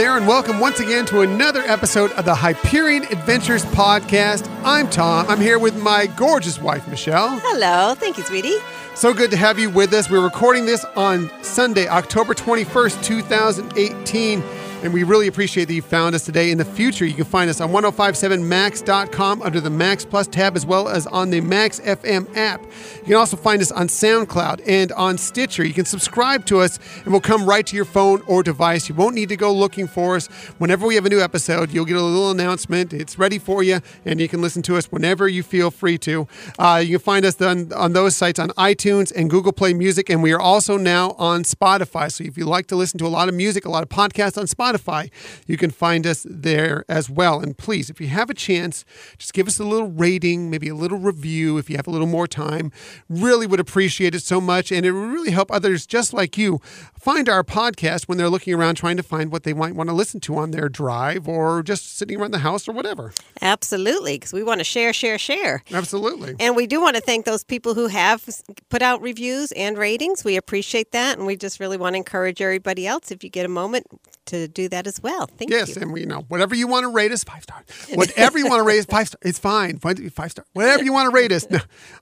Well, hello out there, and welcome once again to another episode of the Hyperion Adventures podcast. I'm Tom. I'm here with my gorgeous wife, Michelle. Hello. Thank you, sweetie. So good to have you with us. We're recording this on Sunday, October 21st, 2018. And we really appreciate that you found us today. In the future, you can find us on 1057max.com under the Max Plus tab, as well as on the Max FM app. You can also find us on SoundCloud and on Stitcher. You can subscribe to us, and we'll come right to your phone or device. You won't need to go looking for us. Whenever we have a new episode, you'll get a little announcement. It's ready for you, and you can listen to us whenever you feel free to. Uh, you can find us on, on those sites on iTunes and Google Play Music, and we are also now on Spotify. So if you like to listen to a lot of music, a lot of podcasts on Spotify, Spotify, you can find us there as well. And please, if you have a chance, just give us a little rating, maybe a little review if you have a little more time. Really would appreciate it so much. And it would really help others just like you find our podcast when they're looking around trying to find what they might want to listen to on their drive or just sitting around the house or whatever. Absolutely, because we want to share, share, share. Absolutely. And we do want to thank those people who have put out reviews and ratings. We appreciate that. And we just really want to encourage everybody else, if you get a moment, to do that as well. Thank yes, you. Yes, and we you know whatever you want to rate us, five stars. Whatever you want to rate us, five stars. It's fine. Five stars. Whatever you want to rate us. No,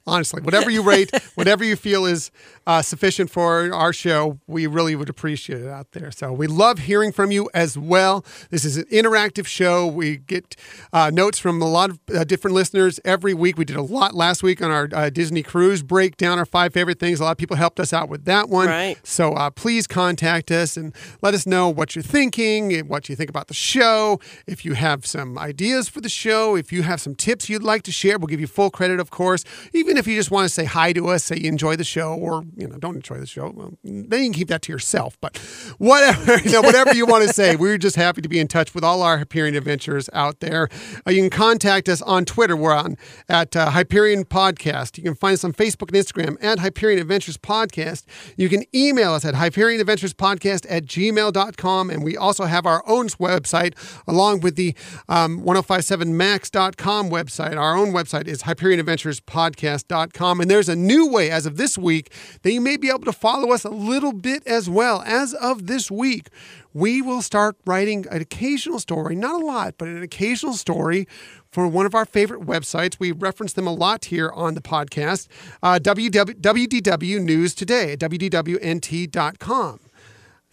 honestly, whatever you rate, whatever you feel is uh, sufficient for our show, we really would appreciate it out there. So we love hearing from you as well. This is an interactive show. We get uh, notes from a lot of uh, different listeners every week. We did a lot last week on our uh, Disney cruise breakdown, our five favorite things. A lot of people helped us out with that one. Right. So uh, please contact us and let us know what you're thinking, what do you think about the show. If you have some ideas for the show, if you have some tips you'd like to share, we'll give you full credit, of course. Even if you just want to say hi to us, say you enjoy the show, or you know don't enjoy the show, well, then you can keep that to yourself. But whatever you know, whatever you want to say, we're just happy to be in touch with all our Hyperion adventures out there. Uh, you can contact us on Twitter. We're on at uh, Hyperion Podcast. You can find us on Facebook and Instagram at Hyperion Adventures Podcast. You can email us at Hyperion Adventures Podcast at gmail.com. And we also have our own website along with the um, 1057max.com website. Our own website is HyperionAdventuresPodcast.com. And there's a new way as of this week that you may be able to follow us a little bit as well. As of this week, we will start writing an occasional story, not a lot, but an occasional story for one of our favorite websites. We reference them a lot here on the podcast, uh, WW, WDW News Today at WDWNT.com.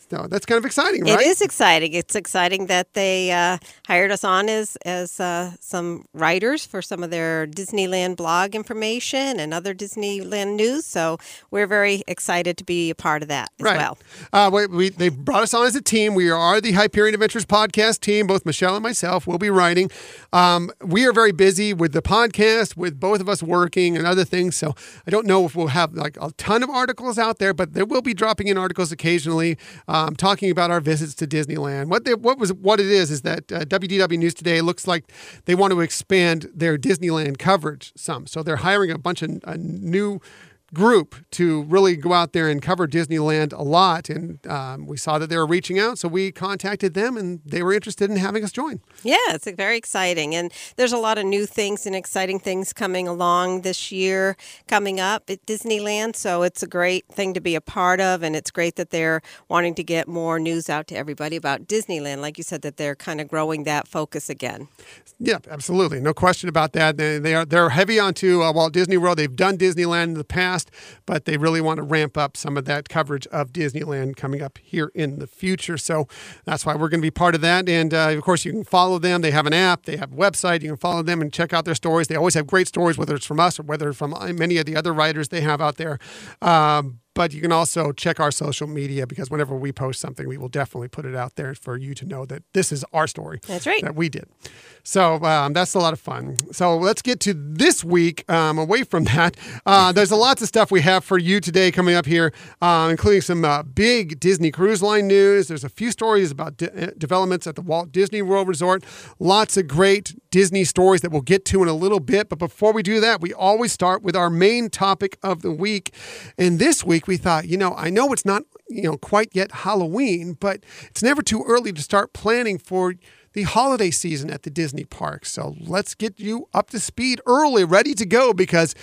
So that's kind of exciting, right? It is exciting. It's exciting that they uh, hired us on as as uh, some writers for some of their Disneyland blog information and other Disneyland news. So we're very excited to be a part of that as right. well. Uh, we, we, they brought us on as a team. We are the Hyperion Adventures podcast team. Both Michelle and myself will be writing. Um, we are very busy with the podcast, with both of us working and other things. So I don't know if we'll have like a ton of articles out there, but there will be dropping in articles occasionally um, talking about our visits to Disneyland. What they, what was what it is is that uh, WDW News Today looks like they want to expand their Disneyland coverage some. So they're hiring a bunch of new group to really go out there and cover Disneyland a lot. And um, we saw that they were reaching out, so we contacted them and they were interested in having us join. Yeah, it's very exciting. And there's a lot of new things and exciting things coming along this year, coming up at Disneyland. So it's a great thing to be a part of. And it's great that they're wanting to get more news out to everybody about Disneyland. Like you said, that they're kind of growing that focus again. Yeah, absolutely. No question about that. They, they are, they're heavy onto uh, Walt Disney World. They've done Disneyland in the past past, but they really want to ramp up some of that coverage of Disneyland coming up here in the future. So that's why we're going to be part of that. And uh, of course, you can follow them. They have an app, they have a website. You can follow them and check out their stories. They always have great stories, whether it's from us or whether from uh, many of the other writers they have out there. Um, but you can also check our social media because whenever we post something, we will definitely put it out there for you to know that this is our story. That's right. That we did. So um, that's a lot of fun. So let's get to this week. Um, away from that, uh, there's a lots of stuff we have for you today coming up here, uh, including some uh, big Disney Cruise Line news. There's a few stories about de- uh, developments at the Walt Disney World Resort. Lots of great Disney stories that we'll get to in a little bit. But before we do that, we always start with our main topic of the week. And this week, we thought, you know, I know it's not, you know, quite yet Halloween, but it's never too early to start planning for the holiday season at the Disney parks. So let's get you up to speed early, ready to go because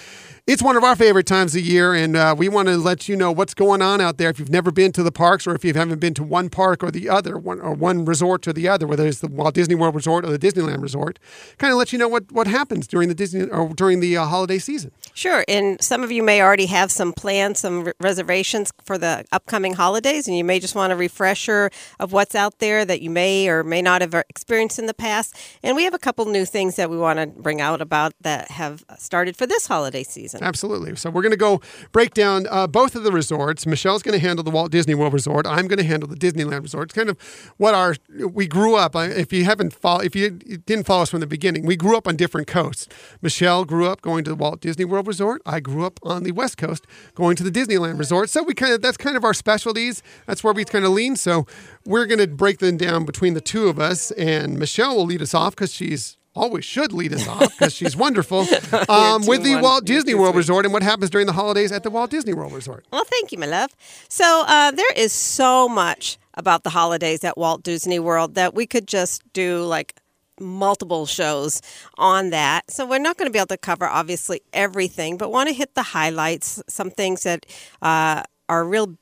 It's one of our favorite times of year, and uh, we want to let you know what's going on out there. If you've never been to the parks, or if you haven't been to one park or the other, one or one resort or the other, whether it's the Walt Disney World Resort or the Disneyland Resort, kind of let you know what, what happens during the Disney or during the uh, holiday season. Sure, and some of you may already have some plans, some re- reservations for the upcoming holidays, and you may just want a refresher of what's out there that you may or may not have experienced in the past. And we have a couple new things that we want to bring out about that have started for this holiday season. Absolutely. So we're going to go break down uh, both of the resorts. Michelle's going to handle the Walt Disney World Resort. I'm going to handle the Disneyland Resort. It's kind of what our we grew up. If you haven't follow, if you didn't follow us from the beginning, we grew up on different coasts. Michelle grew up going to the Walt Disney World Resort. I grew up on the West Coast going to the Disneyland Resort. So we kind of that's kind of our specialties. That's where we kind of lean. So we're going to break them down between the two of us, and Michelle will lead us off because she's always should lead us off because she's wonderful um, with the Walt Disney World. Resort and what happens during the holidays at the Walt Disney World Resort. Well, thank you, my love. So uh, there is so much about the holidays at Walt Disney World that we could just do like multiple shows on that. So we're not going to be able to cover obviously everything, but want to hit the highlights, some things that uh, are real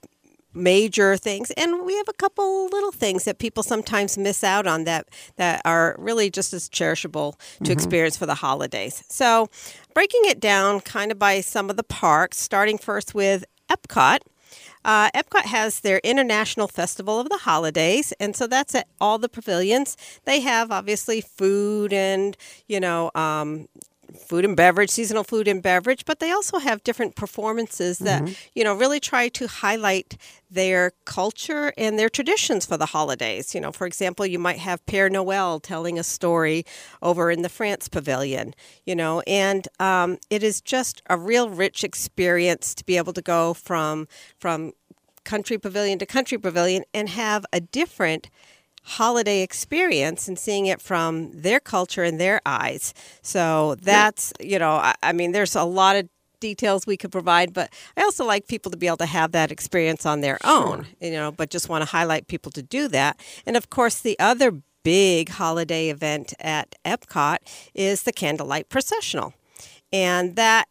major things and we have a couple little things that people sometimes miss out on that that are really just as cherishable to experience for the holidays. So breaking it down kind of by some of the parks starting first with epcot. Uh, Epcot has their International Festival of the Holidays, and so that's at all the pavilions. They have obviously food and you know um, food and beverage, seasonal food and beverage, but they also have different performances that you know really try to highlight their culture and their traditions for the holidays. You know, for example, you might have Père Noël telling a story over in the France Pavilion. You know, and um, it is just a real rich experience to be able to go from from country pavilion to country pavilion and have a different holiday experience and seeing it from their culture and their eyes. So that's, you know, I, I mean, there's a lot of details we could provide, but I also like people to be able to have that experience on their own, you know, but just want to highlight people to do that. And of course, the other big holiday event at Epcot is the Candlelight Processional. And that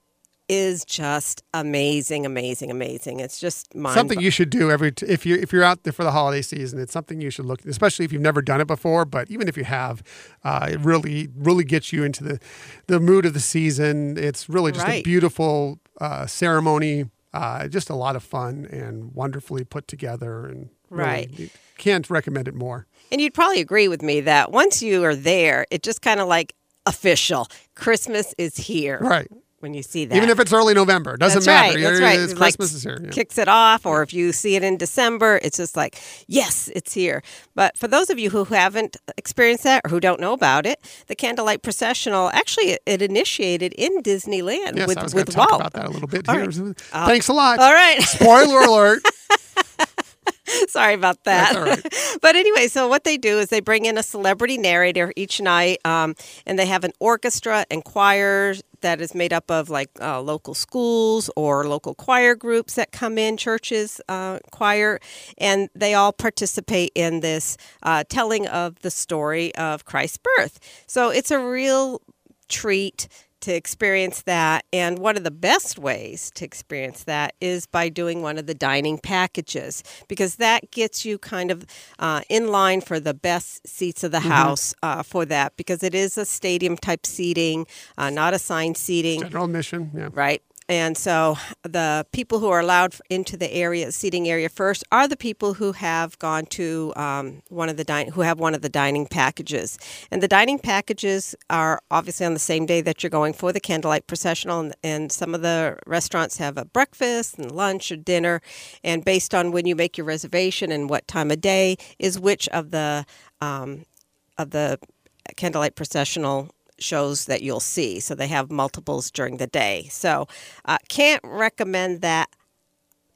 is just amazing, amazing, amazing. It's just mind Something you should do every t- if you if you're out there for the holiday season. It's something you should look, especially if you've never done it before. But even if you have, uh, it really really gets you into the the mood of the season. It's really just a beautiful uh, ceremony. Uh, just a lot of fun and wonderfully put together. And really, Right. can't recommend it more. And you'd probably agree with me that once you are there, it just kind of like official. Christmas is here. Right. When you see that. Even if it's early November, it doesn't that's matter. right. That's right. it's It, like, Christmas is here. yeah. Kicks it off, or if you see it in December, it's just like, yes, it's here. But for those of you who haven't experienced that or who don't know about it, the Candlelight Processional actually it, it initiated in Disneyland Yes, with I was with talk Walt. about that a little bit All here. right. Thanks a lot. All right. Spoiler alert. Sorry about that. All right. but anyway, so what they do is they bring in a celebrity narrator each night, um, and they have an orchestra and choirs that is made up of like uh, local schools or local choir groups that come in, churches, uh, choir, and they all participate in this uh, telling of the story of Christ's birth. So it's a real treat to experience that. And one of the best ways to experience that is by doing one of the dining packages because that gets you kind of uh, in line for the best seats of the house uh, for that because it is a stadium type seating, uh, not assigned seating General admission. Yeah. right? And so the people who are allowed into the area, seating area first, are the people who have gone to um, one of the din- who have one of the dining packages. And the dining packages are obviously on the same day that you're going for the candlelight processional, and, and some of the restaurants have a breakfast and lunch or dinner, and based on when you make your reservation and what time of day is which of the um, of the candlelight processional shows that you'll see. So they have multiples during the day. So uh, can't recommend that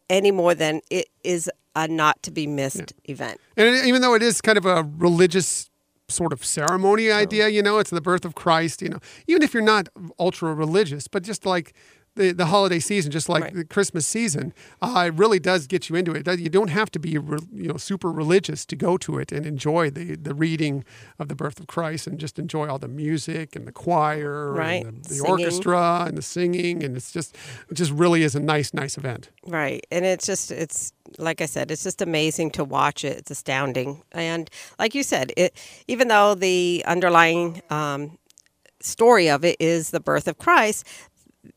any more than it is a not to be missed event. And even though it is kind of a religious sort of ceremony idea, you know, it's the birth of Christ, you know, even if you're not ultra religious, but just like the, the holiday season, just like Right. the Christmas season, uh, it really does get you into it. You don't have to be re, you know super religious to go to it and enjoy the the reading of the birth of Christ and just enjoy all the music and the choir Right. and the, the orchestra and the singing and it's just it just really is a nice nice event. Right. And it's just, it's like I said, it's just amazing to watch it. It's astounding. And like you said, it even though the underlying um, story of it is the birth of Christ,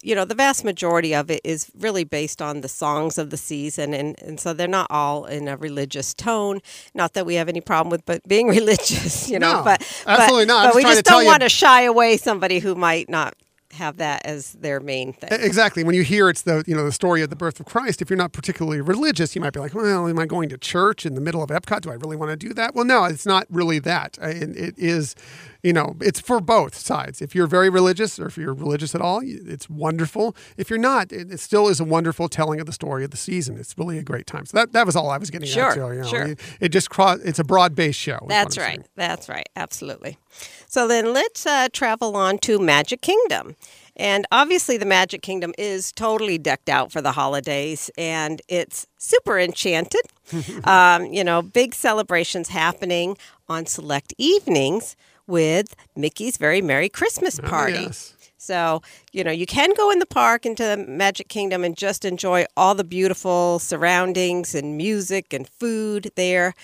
you know, the vast majority of it is really based on the songs of the season. And, and so they're not all in a religious tone. Not that we have any problem with but being religious, you know, No, but absolutely but, not. But we just don't want to shy away somebody who might not have that as their main thing. Exactly. When you hear it's the you know the story of the birth of Christ, if you're not particularly religious, you might be like, well, am I going to church in the middle of Epcot? Do I really want to do that? Well, no, it's not really that. It, it is, you know, it's for both sides. If you're very religious, or if you're religious at all, it's wonderful. If you're not, it, it still is a wonderful telling of the story of the season. It's really a great time. So that, that was all I was getting Sure, at. You know. sure. It, it just cross. It's a broad based show. That's right. That's right. Absolutely. So then let's uh, travel on to Magic Kingdom. And obviously, the Magic Kingdom is totally decked out for the holidays and it's super enchanted. um, you know, big celebrations happening on select evenings with Mickey's Very Merry Christmas Party. Oh, yes. So, you know, you can go in the park into the Magic Kingdom and just enjoy all the beautiful surroundings and music and food there.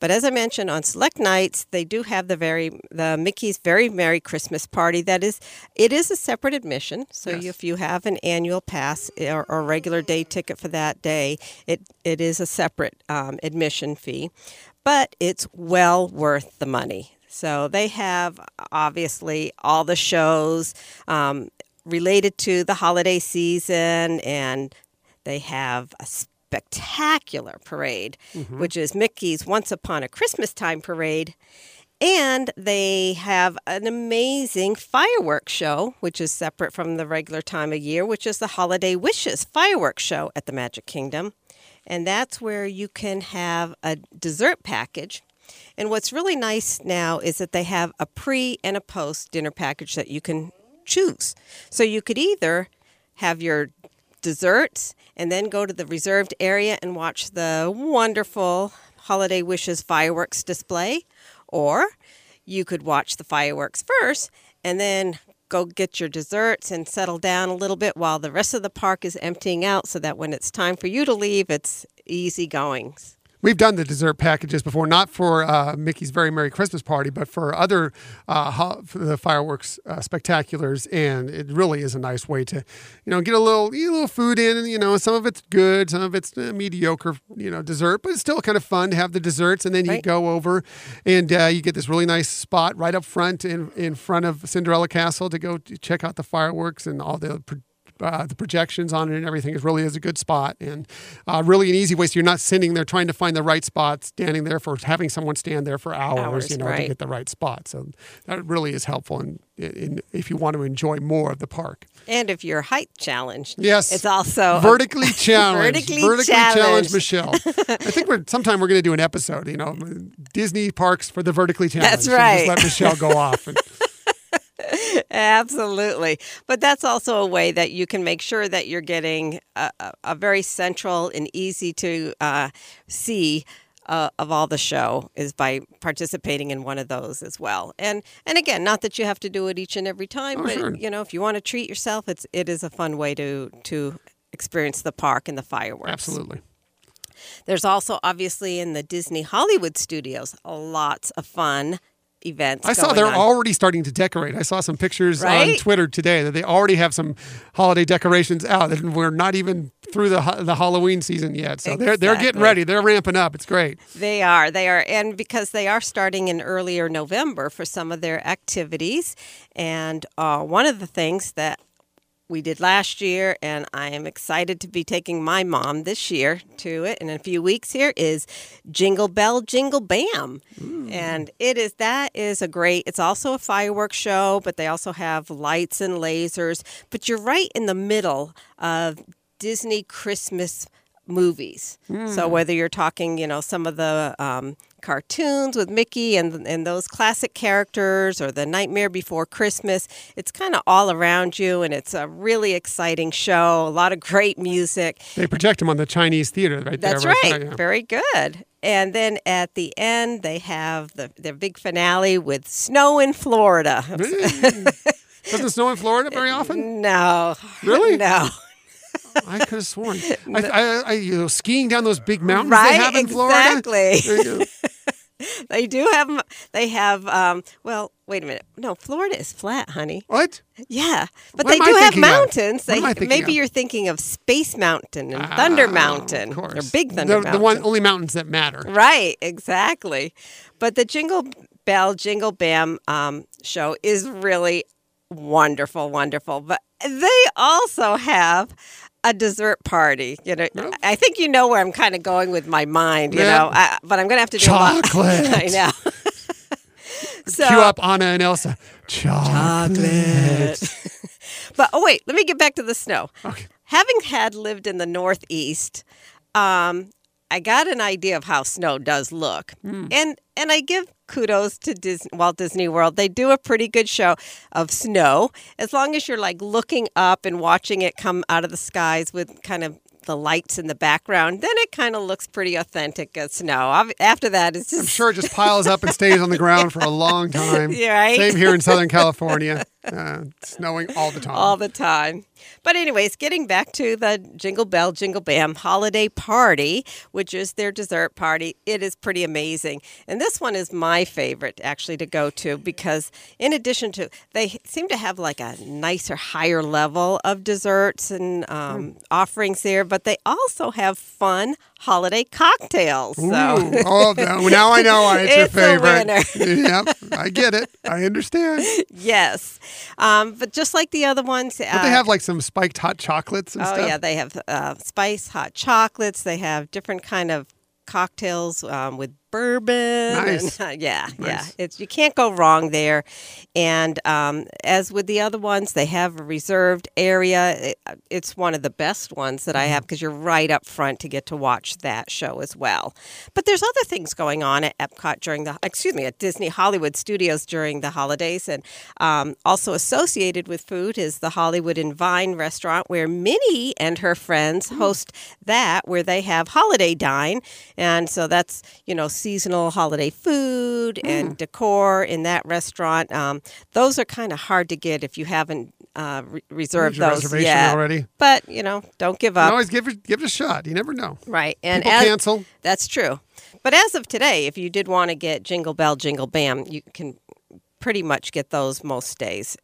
But as I mentioned, on select nights, they do have the very the Mickey's Very Merry Christmas Party. That is, it is a separate admission. So Yes. if you have an annual pass or, or regular day ticket for that day, it it is a separate um, admission fee, but it's well worth the money. So they have obviously all the shows um, related to the holiday season, and they have a spectacular parade, mm-hmm. which is Mickey's Once Upon a Christmas Time parade. And they have an amazing fireworks show, which is separate from the regular time of year, which is the Holiday Wishes fireworks show at the Magic Kingdom. And that's where you can have a dessert package. And what's really nice now is that they have a pre and a post dinner package that you can choose. So you could either have your desserts and then go to the reserved area and watch the wonderful Holiday Wishes fireworks display, or you could watch the fireworks first and then go get your desserts and settle down a little bit while the rest of the park is emptying out so that when it's time for you to leave, it's easy goings. We've done the dessert packages before, not for uh, Mickey's Very Merry Christmas Party, but for other uh, for the fireworks uh, spectaculars, and it really is a nice way to, you know, get a little a little food in. And, you know, some of it's good, some of it's uh, mediocre, you know, dessert, but it's still kind of fun to have the desserts, and then you Right. go over, and uh, you get this really nice spot right up front in in front of Cinderella Castle to go to check out the fireworks and all the. Uh, the projections on it and everything is really is a good spot and uh, really an easy way. So you're not sitting there trying to find the right spot, standing there for having someone stand there for hours, Hours, you know, to get the right spot. So that really is helpful in, in if you want to enjoy more of the park. And if you're height challenged, Yes. it's also Vertically challenged, Vertically challenged challenged. Michelle. I think we're sometime we're going to do an episode. You know, Disney parks for the vertically challenged. That's right. Just let Michelle go off. And, Absolutely. But that's also a way that you can make sure that you're getting a, a, very central and easy to uh, see. Uh, of all the show is by participating in one of those as well, and and again, not that you have to do it each and every time, Oh, but sure. you know, if you want to treat yourself, it's it is a fun way to to experience the park and the fireworks. absolutely. There's also obviously in the Disney Hollywood studios lots of fun events. I saw they're on. already starting to decorate. I saw some pictures on Twitter today that they already have some holiday decorations out, and we're not even through the the Halloween season yet. So they're they're getting ready. They're ramping up. It's great. They are. They are. And because they are starting in earlier November for some of their activities. And uh, one of the things that we did last year, and I am excited to be taking my mom this year to it in a few weeks here, is Jingle Bell Jingle Bam. Mm. And it is that is a great it's also a fireworks show, but they also have lights and lasers. But you're right in the middle of Disney Christmas movies. So whether you're talking, you know, some of the um, cartoons with Mickey and and those classic characters, or the Nightmare Before Christmas, it's kind of all around you, and it's a really exciting show. A lot of great music. They project them on the Chinese theater right there. That's saw right. yeah. Very good. And then at the end, they have the their big finale with snow in Florida. Doesn't snow in Florida very often? No, Really? no. I could have sworn. I, I, I, you know, skiing down those big mountains Right, they have in Florida. exactly. You go. They do have. They have. Um, well, wait a minute. No, Florida is flat, honey. What? Yeah, but What they am I do have mountains. They maybe of? you're thinking of Space Mountain and Thunder Ah, Mountain, of course. or. Big Thunder the, Mountain. The one only mountains that matter. Right, exactly. But the Jingle Bell Jingle Bam um, show is really wonderful, wonderful. But they also have a dessert party. You know. I think you know where I'm kind of going with my mind. You Yeah. know, I, but I'm going to have to do a lot. Chocolate. I know. so, Cue up Anna and Elsa. Chocolate. but oh wait, let me get back to the snow. Okay. Having had lived in the Northeast, um, I got an idea of how snow does look, Hmm. and and I give kudos to Dis- Walt Disney World. They do a pretty good show of snow, as long as you're like looking up and watching it come out of the skies with kind of the lights in the background. Then it kind of looks pretty authentic as snow. After that, it's just I'm sure it just piles up and stays on the ground for a long time. Yeah, right? Same here in Southern California. Uh, snowing all the time. all the time. But anyways, getting back to the Jingle Bell Jingle Bam holiday party, which is their dessert party, it is pretty amazing. And this one is my favorite actually to go to because in addition to they seem to have like a nicer higher level of desserts and um, offerings there, but they also have fun holiday cocktails. So Ooh, oh, no, now I know why it's, It's your favorite. yep, I get it. I understand. yes. Um, but just like the other ones, But they have like some spiked hot chocolates and Oh stuff. yeah, they have uh, spice hot chocolates. They have different kind of cocktails um, with bourbon. Nice. And, yeah, yeah. It's you can't go wrong there. And um, as with the other ones, they have a reserved area. It- it's one of the best ones that I Mm-hmm. have because you're right up front to get to watch that show as well. But there's other things going on at Epcot during the excuse me at Disney Hollywood Studios during the holidays, and um, also associated with food is the Hollywood and Vine restaurant where Minnie and her friends host that, where they have holiday dine, and so that's you know seasonal holiday food and decor in that restaurant. Um, those are kind of hard to get if you haven't uh, re- reserved your those reservation yet. already. But you know, don't give up. always give it, give it a shot. You never know. Right. And People as, cancel. That's true. But as of today, if you did want to get Jingle Bell, Jingle Bam, you can pretty much get those most days.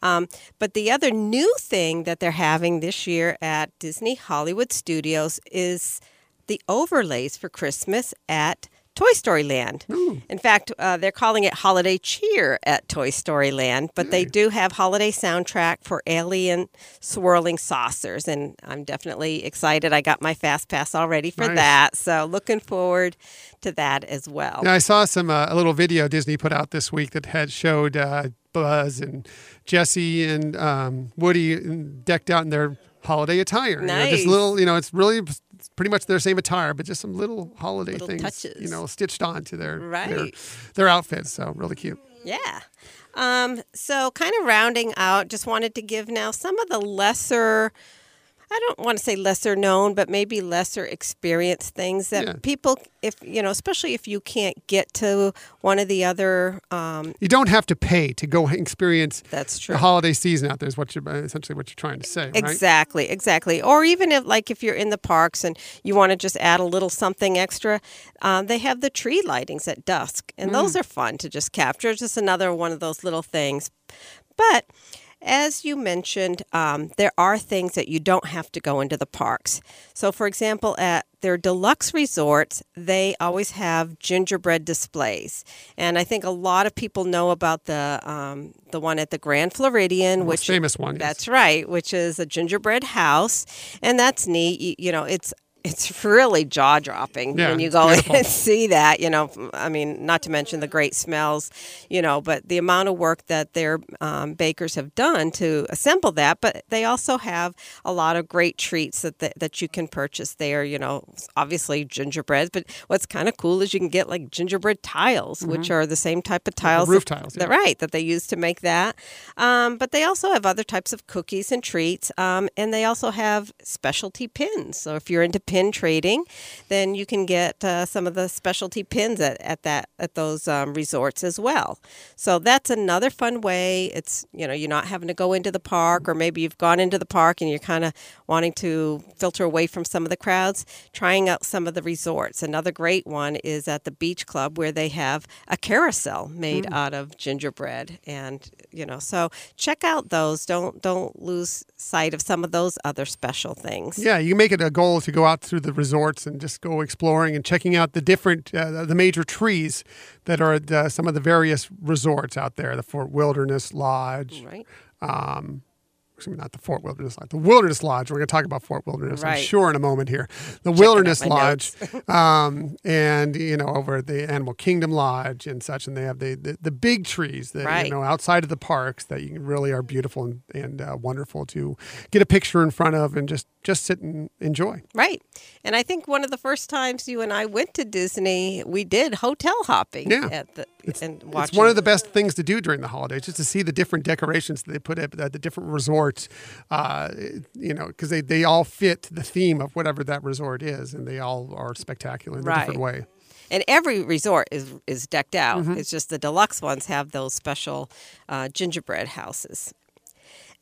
Um, but the other new thing that they're having this year at Disney Hollywood Studios is the overlays for Christmas at Toy Story Land. In fact, uh, they're calling it Holiday Cheer at Toy Story Land, but they do have holiday soundtrack for alien swirling saucers, and I'm definitely excited. I got my fast pass already for Nice. that, so looking forward to that as well. Yeah, I saw some uh, a little video Disney put out this week that had showed uh, Buzz and Jesse and um, Woody decked out in their holiday attire. You know, Nice. just little, you know, it's really pretty much their same attire, but just some little holiday Little things, touches. you know, stitched onto their their, Right. their outfits. So really cute. Yeah. Um, so, kind of rounding out, just wanted to give now some of the lesser, I don't want to say lesser known, but maybe lesser experienced things that Yeah. people, if you know, especially if you can't get to one of the other, um, You don't have to pay to go experience that's true. the holiday season out there. Is what you're essentially what you're trying to say, right? Exactly, exactly. Or even if, like, if you're in the parks and you want to just add a little something extra, um, they have the tree lightings at dusk, and those Mm. are fun to just capture. Just another one of those little things. But as you mentioned, um, there are things that you don't have to go into the parks. So, for example, at their deluxe resorts, they always have gingerbread displays, and I think a lot of people know about the um, the one at the Grand Floridian, which famous one. yes. that's right, which is a gingerbread house, and that's neat. You, you know, it's it's really jaw dropping Yeah, when you go and see that. You know, I mean, not to mention the great smells. You know, but the amount of work that their um, bakers have done to assemble that. But they also have a lot of great treats that that, that you can purchase there. You know, obviously gingerbread. But what's kind of cool is you can get like gingerbread tiles, which are the same type of tiles, Mm-hmm. roof that- tiles, that- yeah. right that they use to make that. Um, but they also have other types of cookies and treats, um, and they also have specialty pins. So if you're into pin trading, then you can get uh, some of the specialty pins at, at that at those um, resorts as well. So that's another fun way. It's you know you're not having to go into the park, or maybe you've gone into the park and you're kind of wanting to filter away from some of the crowds. Trying out some of the resorts. Another great one is at the beach club where they have a carousel made out of gingerbread, and you know so check out those. Don't don't lose sight of some of those other special things. Yeah, you make it a goal to go out through the resorts and just go exploring and checking out the different, uh, the major trees that are at uh, some of the various resorts out there. The Fort Wilderness Lodge, Right. um, excuse me, not the Fort Wilderness Lodge, the Wilderness Lodge. We're going to talk about Fort Wilderness, I'm sure, in a moment here. The Wilderness Lodge, um, and you know, over at the Animal Kingdom Lodge and such, and they have the the, the big trees that Right. you know outside of the parks that you really are beautiful and, and uh, wonderful to get a picture in front of and just just sit and enjoy. Right. And I think one of the first times you and I went to Disney, we did hotel hopping Yeah. at the and It's one of the best things to do during the holidays, just to see the different decorations that they put at, at the different resorts. Uh, you know, because they, they all fit the theme of whatever that resort is, and they all are spectacular in a different way. and every resort is is decked out. Mm-hmm. It's just the deluxe ones have those special uh, gingerbread houses.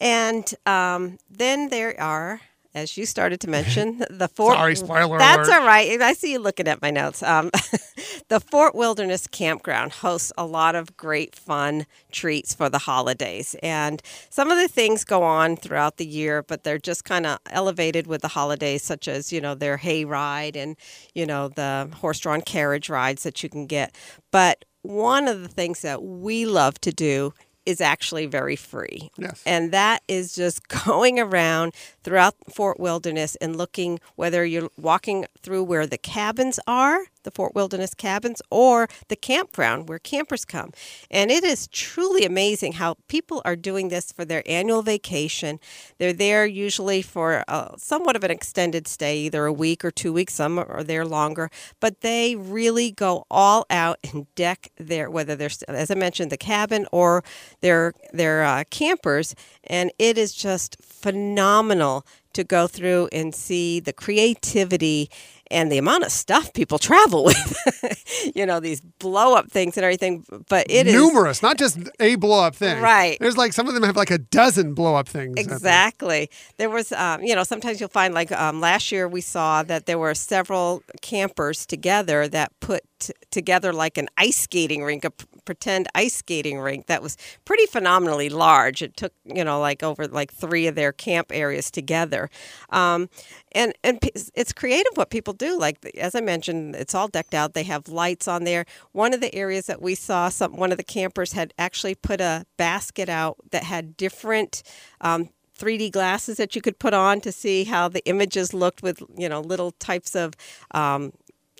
And um, then there are, as you started to mention, the Fort. Sorry, spoiler That's alert. all right. I see you looking at my notes. Um, the Fort Wilderness Campground hosts a lot of great fun treats for the holidays, and some of the things go on throughout the year, but they're just kind of elevated with the holidays, such as you know their hay ride and you know the horse-drawn carriage rides that you can get. But one of the things that we love to do is actually very free. Yes. And that is just going around throughout Fort Wilderness and looking whether you're walking through where the cabins are, the Fort Wilderness cabins, or the campground where campers come. And it is truly amazing how people are doing this for their annual vacation. They're there usually for uh, somewhat of an extended stay, either a week or two weeks, some are there longer, but they really go all out and deck their, whether they're, as I mentioned, the cabin or their, their uh, campers. And it is just phenomenal to go through and see the creativity and the amount of stuff people travel with. you know, these blow up things and everything. But it is Numerous, not just a blow up thing. Right. There's like some of them have like a dozen blow up things. Exactly. There was, um, you know, sometimes you'll find like um, last year we saw that there were several campers together that put t- together like an ice skating rink, a pretend ice skating rink that was pretty phenomenally large. It took, you know, like over like three of their camp areas together. Um, and and it's creative what people do. Like as I mentioned, it's all decked out. They have lights on there. One of the areas that we saw, some one of the campers had actually put a basket out that had different. Um, 3D glasses that you could put on to see how the images looked with you know little types of um,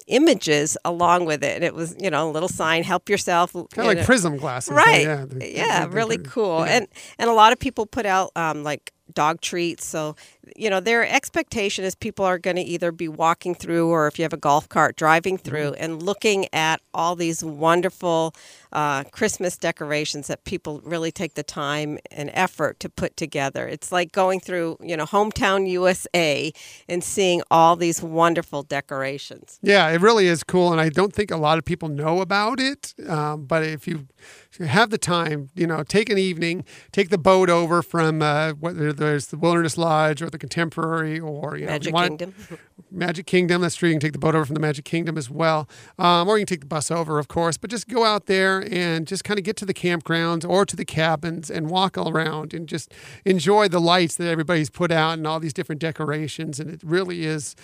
images along with it. And it was you know a little sign, help yourself. Kind you of like know. prism glasses. Right. Yeah, Yeah, they- they- they- really they- cool. yeah. And and a lot of people put out um, like dog treats. So you know their expectation is people are going to either be walking through or if you have a golf cart driving through Mm-hmm. and looking at all these wonderful uh, Christmas decorations that people really take the time and effort to put together. It's like going through you know hometown USA and seeing all these wonderful decorations. Yeah, it really is cool, and I don't think a lot of people know about it. Um, but if you, if you have the time, you know, take an evening, take the boat over from uh, whether there's the Wilderness Lodge or the Contemporary or you know, if you Magic want- Kingdom. Magic Kingdom. That's true. You can take the boat over from the Magic Kingdom as well, um, or you can take the bus over, of course. But just go out there and just kind of get to the campgrounds or to the cabins and walk around and just enjoy the lights that everybody's put out and all these different decorations. And it really is.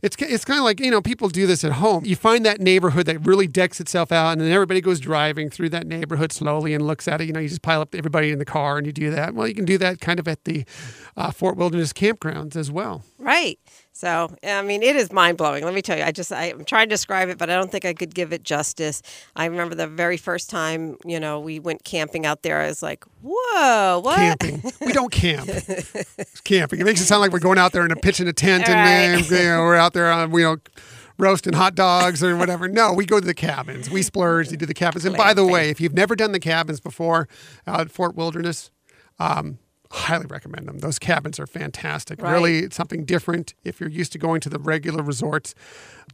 It's, it's kind of like, you know, people do this at home. You find that neighborhood that really decks itself out, and then everybody goes driving through that neighborhood slowly and looks at it. You know, you just pile up everybody in the car and you do that. Well, you can do that kind of at the uh, Fort Wilderness campgrounds as well. Right. So, I mean, it is mind blowing. Let me tell you, I just, I, I'm trying to describe it, but I don't think I could give it justice. I remember the very first time, you know, we went camping out there, I was like, whoa, what? Camping. We don't camp. It's camping. It makes it sound like we're going out there and pitching a tent and Right. you know, we're out there on, you know, roasting hot dogs or whatever. No, we go to the cabins. We splurge to do the cabins. And by the way, if you've never done the cabins before out at Fort Wilderness, um, highly recommend them. Those cabins are fantastic. Right. Really something different. If you're used to going to the regular resorts,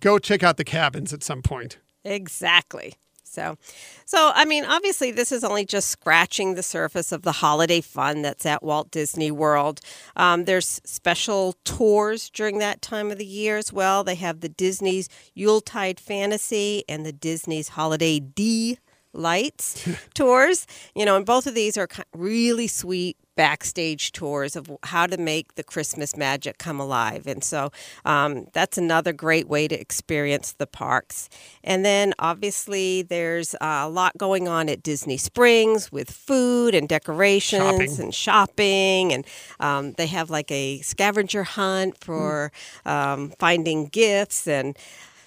go check out the cabins at some point. Exactly. So, so I mean, obviously, this is only just scratching the surface of the holiday fun that's at Walt Disney World. Um, there's special tours during that time of the year as well. They have the Disney's Yuletide Fantasy and the Disney's Holiday D lights tours. You know, and both of these are really sweet backstage tours of how to make the Christmas magic come alive. And so um, that's another great way to experience the parks. And then obviously there's uh, a lot going on at Disney Springs with food and decorations Shopping. and shopping. And um, they have like a scavenger hunt for um, finding gifts and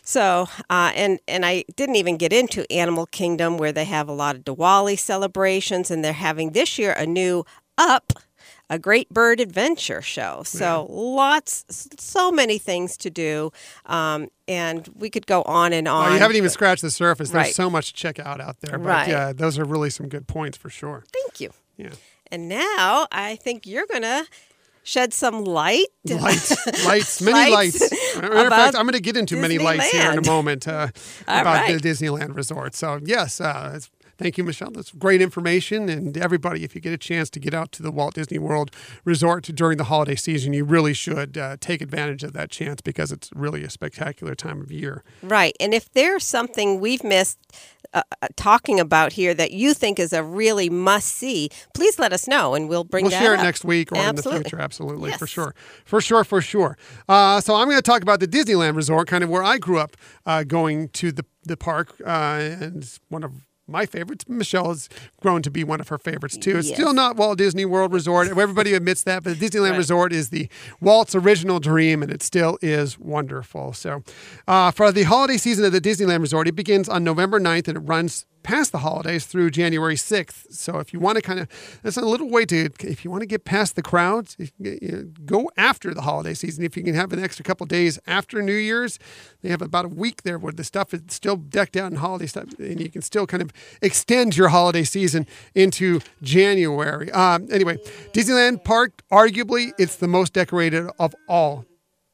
so, uh, and and I didn't even get into Animal Kingdom where they have a lot of Diwali celebrations, and they're having this year a new Up, a Great Bird Adventure show. So lots, so many things to do, um, and we could go on and on. Oh, you haven't even scratched the surface. There's Right. so much to check out out there. But Right. yeah, those are really some good points for sure. Thank you. Yeah. And now I think you're gonna shed some light. Lights, lights, many lights. Lights Matter of fact, I'm going to get into many lights here in a moment uh, about right. the Disneyland Resort. So yes, uh, it's- thank you, Michelle. That's great information. And everybody, if you get a chance to get out to the Walt Disney World Resort during the holiday season, you really should uh, take advantage of that chance because it's really a spectacular time of year. Right. And if there's something we've missed uh, uh, talking about here that you think is a really must see, please let us know and we'll bring We'll share it next week or in the future. Absolutely, for sure. For sure, for sure. Uh, so I'm going to talk about the Disneyland Resort, kind of where I grew up uh, going to the, the park. Uh, and one of my favorites. Michelle has grown to be one of her favorites too. It's Yes. still not Walt Disney World Resort. Everybody admits that, but the Disneyland Right. Resort is the Walt's original dream, and it still is wonderful. So, uh, for the holiday season at the Disneyland Resort, it begins on November 9th and it runs past the holidays through January 6th. So, if you want to kind of, that's a little way to, if you want to get past the crowds, go after the holiday season. If you can have an extra couple days after New Year's, they have about a week there where the stuff is still decked out in holiday stuff, and you can still kind of extend your holiday season into January. Um, anyway, Disneyland Park, arguably, it's the most decorated of all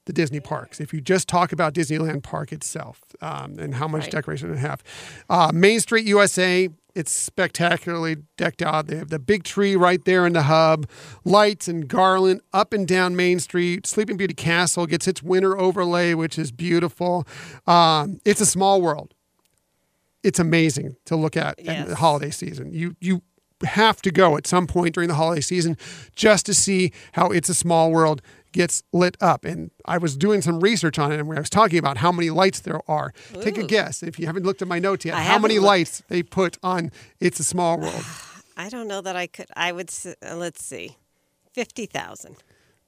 the Disney parks. If you just talk about Disneyland Park itself um, and how much Right. decoration it have, uh, Main Street USA. It's spectacularly decked out. They have the big tree right there in the hub, lights and garland up and down Main Street. Sleeping Beauty Castle gets its winter overlay, which is beautiful. Um, it's a small world. It's amazing to look at in Yes. the holiday season. You you have to go at some point during the holiday season just to see how It's a Small World gets lit up. And I was doing some research on it and where I was talking about how many lights there are. Take a guess if you haven't looked at my notes yet. I how many looked. lights they put on It's a Small World? I don't know that I could. I would. Uh, let's see, fifty thousand.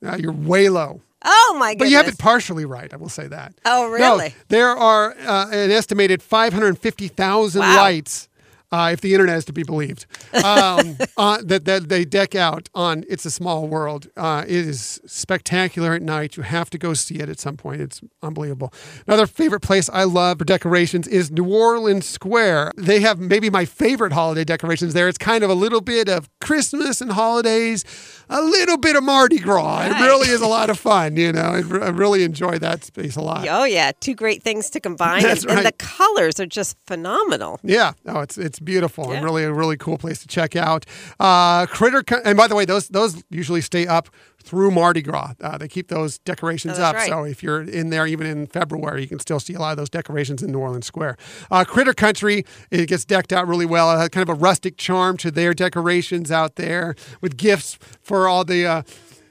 Uh, you're way low. Oh my goodness! But you have it partially right. I will say that. Oh, really? No, there are uh, an estimated 550,000 Wow. lights, uh, if the internet is to be believed, um, uh, that, that they deck out on It's a Small World. Uh, it is spectacular at night. You have to go see it at some point. It's unbelievable. Another favorite place I love for decorations is New Orleans Square. They have maybe my favorite holiday decorations there. It's kind of a little bit of Christmas and holidays, a little bit of Mardi Gras. It really is a lot of fun. You know, I, I really enjoy that space a lot. Oh yeah, two great things to combine, That's and, and the colors are just phenomenal. Yeah, no, it's it's beautiful and really a really cool place to check out. Uh, Critter, and by the way, those those usually stay up through Mardi Gras. Uh, they keep those decorations Oh, up, right. so if you're in there even in February, you can still see a lot of those decorations in New Orleans Square. Uh, Critter Country, it gets decked out really well. It has kind of a rustic charm to their decorations out there with gifts for all the. Uh,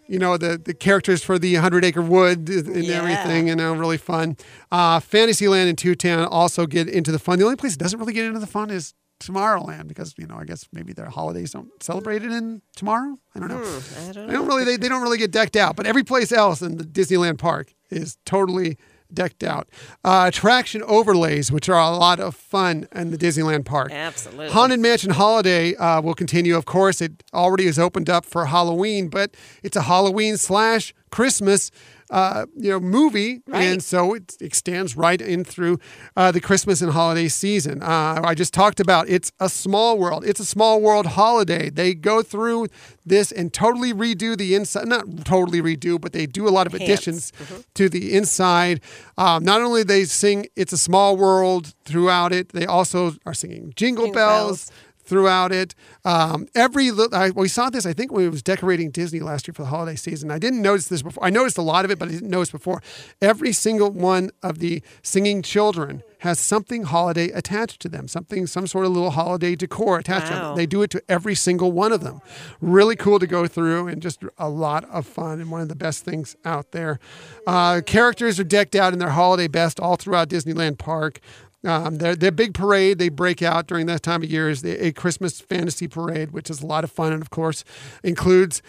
you know the, the characters for the Hundred Acre Wood and Yeah. everything, you know, really fun. Uh, Fantasyland and Toontown also get into the fun. The only place that doesn't really get into the fun is Tomorrowland because you know I guess maybe their holidays don't celebrate it in tomorrow. I don't know. Hmm, I don't They don't really they, they don't really get decked out, but every place else in the Disneyland park is totally decked out. Uh, attraction overlays, which are a lot of fun in the Disneyland park. Absolutely. Haunted Mansion Holiday uh, will continue. Of course, it already is opened up for Halloween, but it's a Halloween slash Christmas. Uh, you know, movie, Right. and so it extends right in through uh, the Christmas and holiday season. Uh, I just talked about it's a small world. It's a small world holiday. They go through this and totally redo the inside. Not totally redo, but they do a lot of Enhance. additions to the inside. Um, not only they sing "It's a Small World" throughout it, they also are singing "Jingle, Jingle bells. bells. Throughout it, um, every I, we saw this. I think when it was decorating Disney last year for the holiday season. I didn't notice this before. I noticed a lot of it, but I didn't notice before. Every single one of the singing children has something holiday attached to them, something, some sort of little holiday decor attached to them. Wow. They do it to every single one of them. Really cool to go through and just a lot of fun and one of the best things out there. Uh, characters are decked out in their holiday best all throughout Disneyland Park. Um, their, their big parade they break out during that time of year is the, a Christmas fantasy parade, which is a lot of fun and, of course, includes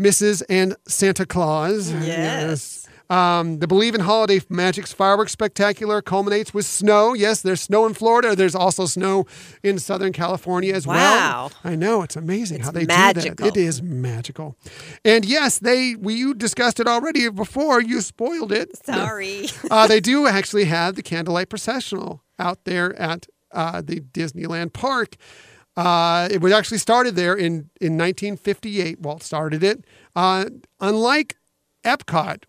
Mrs. and Santa Claus. Yes. Um, the Believe in Holiday Magic's fireworks spectacular culminates with snow. Yes, there's snow in Florida. There's also snow in Southern California as Wow. well. Wow. I know it's amazing how It's they magical. do that. It is magical. And yes, they we you discussed it already before. You spoiled it. Sorry. uh, they do actually have the candlelight processional out there at uh, the Disneyland park. Uh, it was actually started there in, in 1958. Walt started it. Uh, unlike Epcot,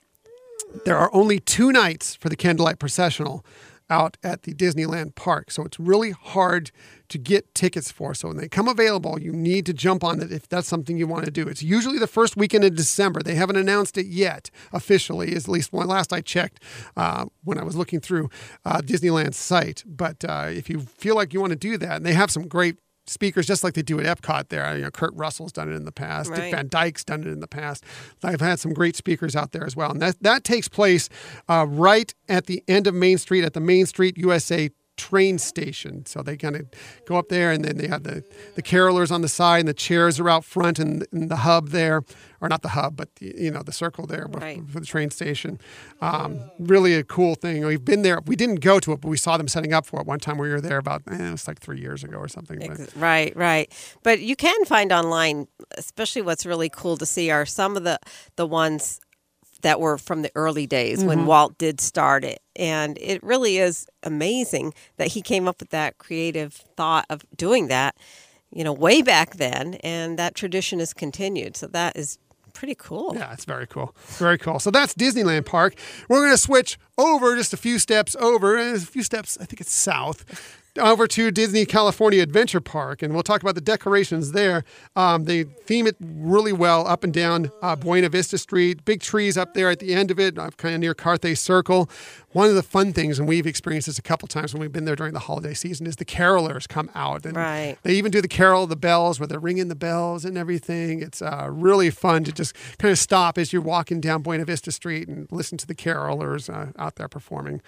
there are only two nights for the candlelight processional out at the Disneyland park. So it's really hard to get tickets for. So when they come available, you need to jump on it if that's something you want to do. It's usually the first weekend in December. They haven't announced it yet officially, at least when last I checked uh, when I was looking through uh, Disneyland's site. But uh, if you feel like you want to do that, and they have some great speakers just like they do at Epcot there. You know, Kurt Russell's done it in the past. Dick Van Dyke's done it in the past. I've had some great speakers out there as well. And that, that takes place uh, right at the end of Main Street at the Main Street USA train station. So they kind of go up there and then they have the, the carolers on the side and the chairs are out front and, and the hub there, or not the hub, but the, you know, the circle there Right. for the train station. Um, really a cool thing. We've been there. We didn't go to it, but we saw them setting up for it one time we were there about, eh, it was like three years ago or something. But Right, right. But you can find online, especially what's really cool to see are some of the the ones that were from the early days when Walt did start it. And it really is amazing that he came up with that creative thought of doing that, you know, way back then and that tradition has continued. So that is pretty cool. Yeah, it's very cool. Very cool. So that's Disneyland Park. We're going to switch over just a few steps over, eh, a few steps, I think it's south, over to Disney California Adventure Park. And we'll talk about the decorations there. Um, they theme it really well up and down uh, Buena Vista Street. Big trees up there at the end of it, uh, kind of near Carthay Circle. One of the fun things, and we've experienced this a couple times when we've been there during the holiday season, is the carolers come out. And Right. they even do the carol of the bells where they're ringing the bells and everything. It's uh, really fun to just kind of stop as you're walking down Buena Vista Street and listen to the carolers uh, out there performing.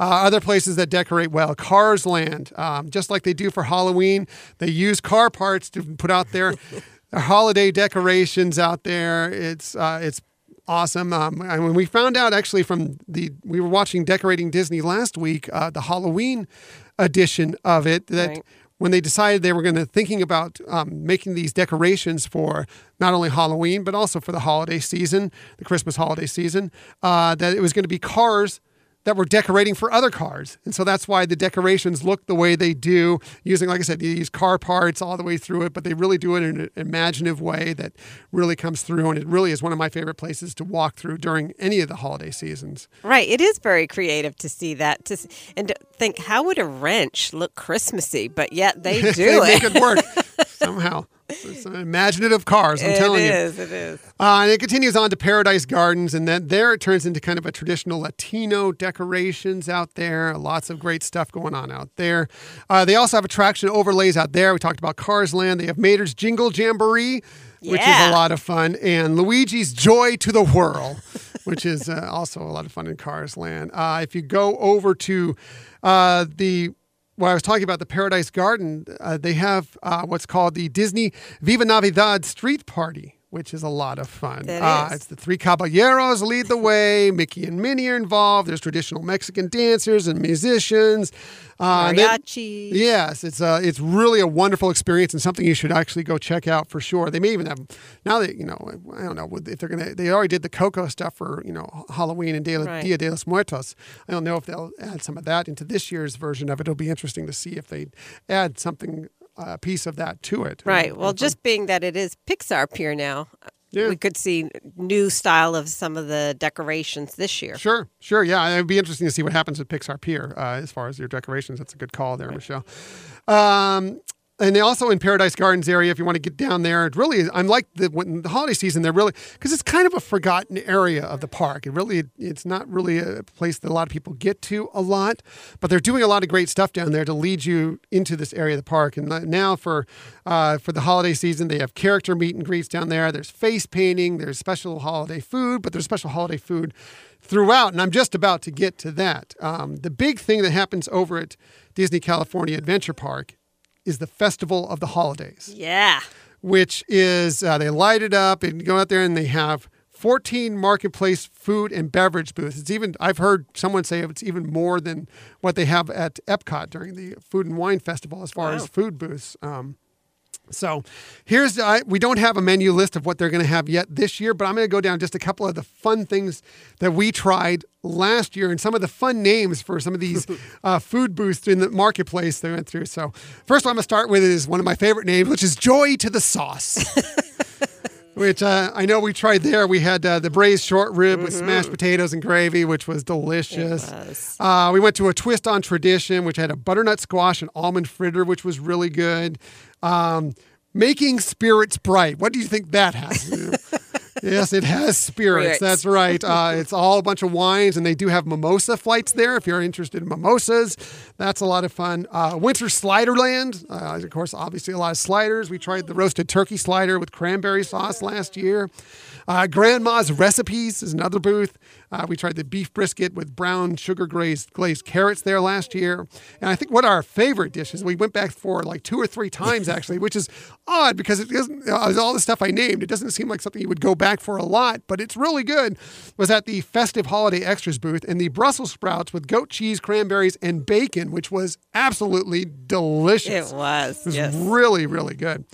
Uh, other places that decorate well, Cars Land, um, just like they do for Halloween, they use car parts to put out their, their holiday decorations out there. It's uh, it's awesome. Um, and when we found out actually from the we were watching Decorating Disney last week, uh, the Halloween edition of it that Right. when they decided they were going to thinking about um, making these decorations for not only Halloween but also for the holiday season, the Christmas holiday season, uh, that it was going to be cars that were decorating for other cars, and so that's why the decorations look the way they do. Using, like I said, these car parts all the way through it, but they really do it in an imaginative way that really comes through, and it really is one of my favorite places to walk through during any of the holiday seasons. Right. It is very creative to see that to and to think how would a wrench look Christmassy, but yet they do they make it. it work somehow. It's an imaginative cars, I'm It telling you. is, It is. Uh, and it continues on to Paradise Gardens, and then there it turns into kind of a traditional Latino decorations out there. Lots of great stuff going on out there. Uh, they also have attraction overlays out there. We talked about Cars Land. They have Mater's Jingle Jamboree, which is a lot of fun, and Luigi's Joy to the Whirl, which is uh, also a lot of fun in Cars Land. Uh, if you go over to uh, the well, I was talking about the Paradise Garden. Uh, they have uh, what's called the Disney Viva Navidad Street Party, which is a lot of fun. Uh, is. it's the three caballeros lead the way. Mickey and Minnie are involved. There's traditional Mexican dancers and musicians. Uh, Mariachi. Yes, it's uh, it's really a wonderful experience and something you should actually go check out for sure. They may even have now that you know I don't know if they're gonna they already did the Coco stuff for you know Halloween and Dia, Right. Dia de los Muertos. I don't know if they'll add some of that into this year's version of it. It'll be interesting to see if they add something a piece of that to it. Right. Well, just being that it is Pixar Pier now, Yeah. we could see new style of some of the decorations this year. Sure, sure. Yeah, it'd be interesting to see what happens at Pixar Pier uh, as far as your decorations. That's a good call there, Michelle. Um, and they also in Paradise Gardens area, if you want to get down there, it really, I'm like the when the holiday season. They're really because it's kind of a forgotten area of the park. It really, it's not really a place that a lot of people get to a lot, but they're doing a lot of great stuff down there to lead you into this area of the park. And now for uh, for the holiday season, they have character meet and greets down there. There's face painting. There's special holiday food, but there's special holiday food throughout. And I'm just about to get to that. Um, the big thing that happens over at Disney California Adventure Park is the Festival of the Holidays, Yeah. which is uh, they light it up and go out there and they have 14 marketplace food and beverage booths. It's even I've heard someone say it's even more than what they have at Epcot during the Food and Wine Festival as far Wow. as food booths. Um, so here's I, we don't have a menu list of what they're going to have yet this year, but I'm going to go down just a couple of the fun things that we tried last year and some of the fun names for some of these uh, food booths in the marketplace they went through. So first one I'm going to start with is one of my favorite names, which is Joy to the Sauce. Which uh, I know we tried there. We had uh, the braised short rib with smashed potatoes and gravy, which was delicious. Was. Uh, we went to a twist on tradition, which had a butternut squash and almond fritter, which was really good. Um, making spirits bright. What do you think that has? to do? yes, it has spirits. Spirits. That's right. Uh, it's all a bunch of wines, and they do have mimosa flights there. If you're interested in mimosas, that's a lot of fun. Uh, Winter Sliderland, uh, of course, obviously a lot of sliders. We tried the roasted turkey slider with cranberry sauce last year. Uh, Grandma's Recipes is another booth. Uh, we tried the beef brisket with brown sugar glazed, glazed carrots there last year. And I think what our favorite dishes, we went back for like two or three times actually, which is odd because it doesn't, uh, all the stuff I named, it doesn't seem like something you would go back for a lot, but it's really good, was at the Festive Holiday Extras booth and the Brussels sprouts with goat cheese, cranberries, and bacon, which was absolutely delicious. It was. It was yes. really, really good.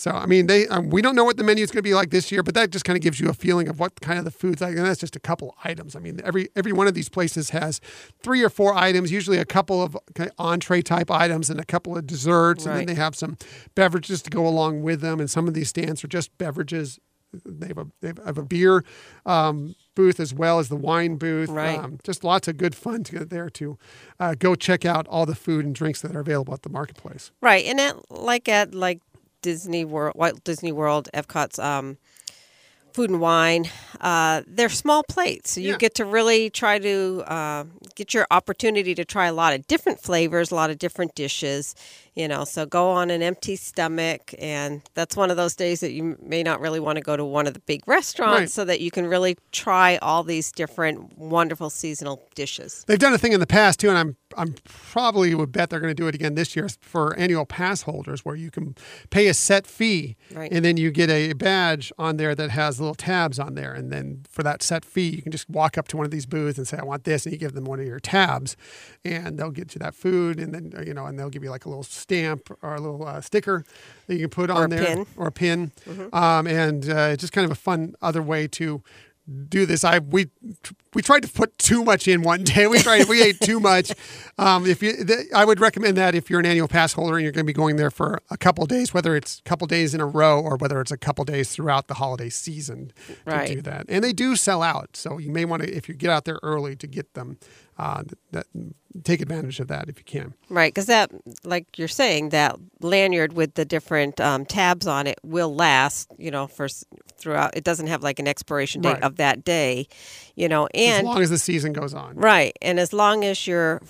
So, I mean, they um, we don't know what the menu is going to be like this year, but that just kind of gives you a feeling of what kind of the food's like. And that's just a couple items. I mean, every every one of these places has three or four items, usually a couple of kind of entree type items and a couple of desserts, and then they have some beverages to go along with them. And some of these stands are just beverages. They have a they have a beer um, booth as well as the wine booth. Right. Um, just lots of good fun to get there to uh, go check out all the food and drinks that are available at the marketplace. Right, and at like at like Disney World, Walt Disney World, Epcot's um, food and wine, uh, they're small plates, so you Yeah. get to really try to uh, get your opportunity to try a lot of different flavors, a lot of different dishes. You know, so go on an empty stomach, and that's one of those days that you may not really want to go to one of the big restaurants, Right. so that you can really try all these different wonderful seasonal dishes. They've done a thing in the past too, and I'm I'm probably would bet they're going to do it again this year for annual pass holders, where you can pay a set fee, Right. and then you get a badge on there that has little tabs on there, and then for that set fee, you can just walk up to one of these booths and say, "I want this," and you give them one of your tabs, and they'll get you that food, and then you know, and they'll give you like a little stamp or a little uh, sticker that you can put on a there pin. or a pin, um, and uh, it's just kind of a fun other way to do this. I we we tried to put too much in one day. We tried we ate too much. Um, if you, th- I would recommend that if you're an annual pass holder and you're going to be going there for a couple days, whether it's a couple days in a row or whether it's a couple days throughout the holiday season to do that. And they do sell out, so you may want to if you get out there early to get them. Uh, that, take advantage of that if you can. Right, because that, like you're saying, that lanyard with the different um, tabs on it will last, you know, for throughout. It doesn't have like an expiration date Right. of that day, you know, and as long as the season goes on. right, and as long as you're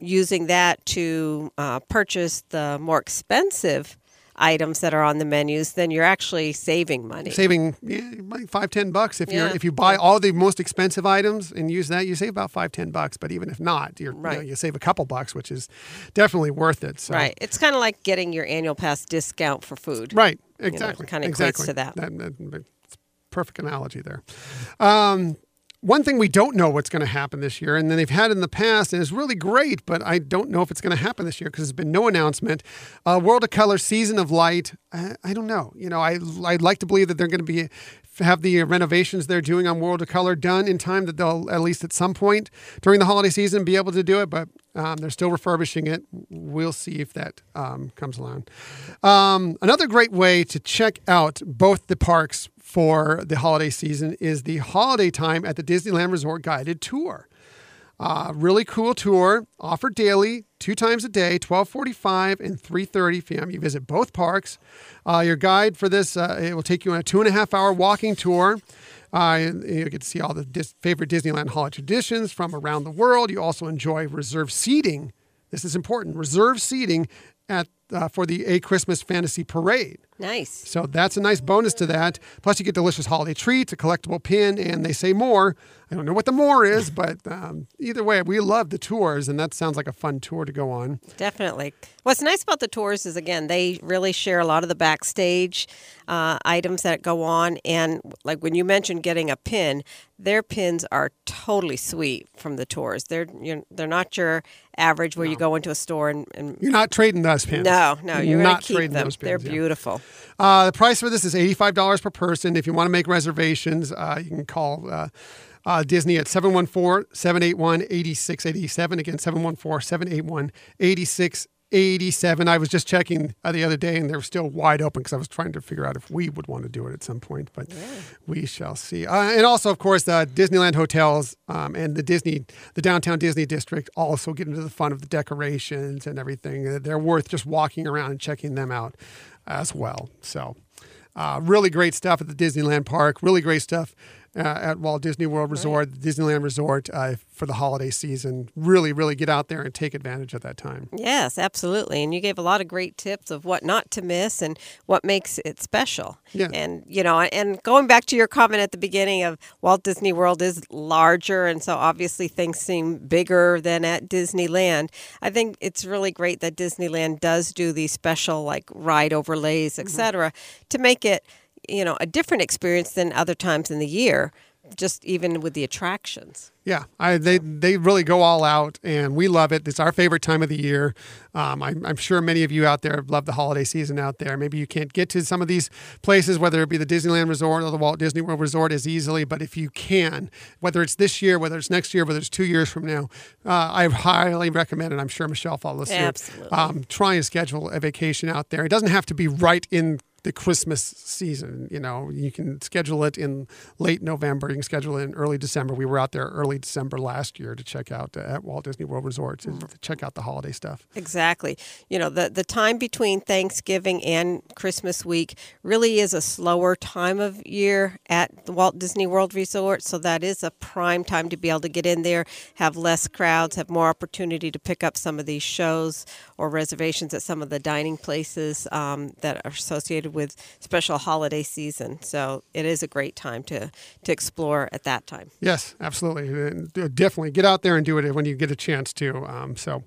using that to uh, purchase the more expensive items that are on the menus, then you're actually saving money. saving yeah, like five ten bucks if you're if you buy all the most expensive items and use that you save about five ten bucks but even if not you're, you, know, Right. you save a couple bucks which is definitely worth it so Right. It's kind of like getting your annual pass discount for food. right know, exactly kinda equates to that. that, that- perfect analogy there um, one thing we don't know what's going to happen this year, and then they've had in the past, and it's really great, but I don't know if it's going to happen this year because there's been no announcement. Uh, World of Color Season of Light. I, I don't know. You know, I I'd like to believe that they're going to be have the renovations they're doing on World of Color done in time that they'll at least at some point during the holiday season be able to do it. But um, they're still refurbishing it. We'll see if that um, comes along. Um, another great way to check out both the parks for the holiday season is the holiday time at the Disneyland Resort guided tour. Uh, really cool tour, offered daily, two times a day, 12:45 and 3:30 p.m. You visit both parks. Uh, your guide for this uh, it will take you on a two and a half hour walking tour. Uh, you get to see all the dis- favorite Disneyland holiday traditions from around the world. You also enjoy reserved seating. This is important. Reserved seating at uh, for the A Christmas Fantasy Parade. Nice. So that's a nice bonus to that. Plus, you get delicious holiday treats, a collectible pin, and they say more. I don't know what the more is, but um, either way, we love the tours, and that sounds like a fun tour to go on. Definitely. What's nice about the tours is, again, they really share a lot of the backstage uh, items that go on. And like when you mentioned getting a pin, their pins are totally sweet from the tours. They're you're, they're not your average where you go into a store and, and You're not trading those pins. no, no, you're going not trading them. those pins. They're yeah. beautiful. Uh, the price for this is $85 per person. If you want to make reservations, uh, you can call uh, Disney at 714 781 8687. Again, 714 781 8687. I was just checking uh, the other day and they're still wide open because I was trying to figure out if we would want to do it at some point, but we shall see. Uh, and also, of course, the Disneyland hotels um, and the Disney, the downtown Disney district also get into the fun of the decorations and everything. Uh, They're worth just walking around and checking them out as well. So, uh, really great stuff at the Disneyland Park. Really great stuff uh, at Walt Disney World Resort, the Disneyland Resort uh, for the holiday season. Really, really get out there and take advantage of that time. Yes, absolutely. And you gave a lot of great tips of what not to miss and what makes it special. Yeah. And, you know, and going back to your comment at the beginning of Walt Disney World is larger. And so obviously things seem bigger than at Disneyland. I think it's really great that Disneyland does do these special, like ride overlays, et cetera, to make it, you know, a different experience than other times in the year, just even with the attractions. Yeah, I, they they really go all out, and we love it. It's our favorite time of the year. Um, I'm, I'm sure many of you out there have love the holiday season out there. Maybe you can't get to some of these places, whether it be the Disneyland Resort or the Walt Disney World Resort, as easily. But if you can, whether it's this year, whether it's next year, whether it's two years from now, uh, I highly recommend, it. I'm sure Michelle follows suit. Absolutely. Um, try and schedule a vacation out there. It doesn't have to be right in the Christmas season. You know, you can schedule it in late November. You can schedule it in early December. We were out there early December last year to check out uh, at Walt Disney World Resort to, to check out the holiday stuff. Exactly. You know, the, the time between Thanksgiving and Christmas week really is a slower time of year at the Walt Disney World Resort. So that is a prime time to be able to get in there, have less crowds, have more opportunity to pick up some of these shows or reservations at some of the dining places um, that are associated with special holiday season. So it is a great time to, to explore at that time. Yes, absolutely. Uh, Definitely get out there and do it when you get a chance to. Um, so.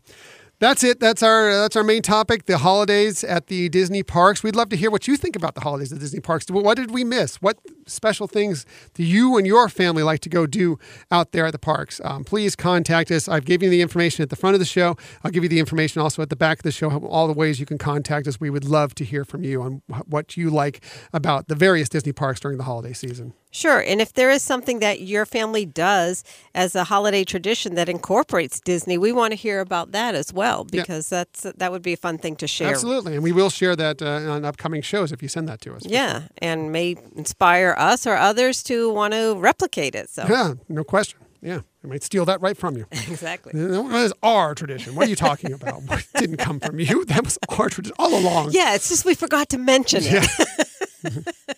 That's it. That's our that's our main topic. The holidays at the Disney parks. We'd love to hear what you think about the holidays at Disney parks. What did we miss? What special things do you and your family like to go do out there at the parks? Um, please contact us. I've given you the information at the front of the show. I'll give you the information also at the back of the show. All the ways you can contact us. We would love to hear from you on what you like about the various Disney parks during the holiday season. Sure. And if there is something that your family does as a holiday tradition that incorporates Disney, we want to hear about that as well because that's that would be a fun thing to share. Absolutely, and we will share that uh, on upcoming shows if you send that to us. Yeah, and may inspire us or others to want to replicate it. So Yeah, no question. Yeah, I might steal that right from you. exactly. That was our tradition. What are you talking about? It didn't come from you. That was our tradition all along. Yeah, it's just we forgot to mention it.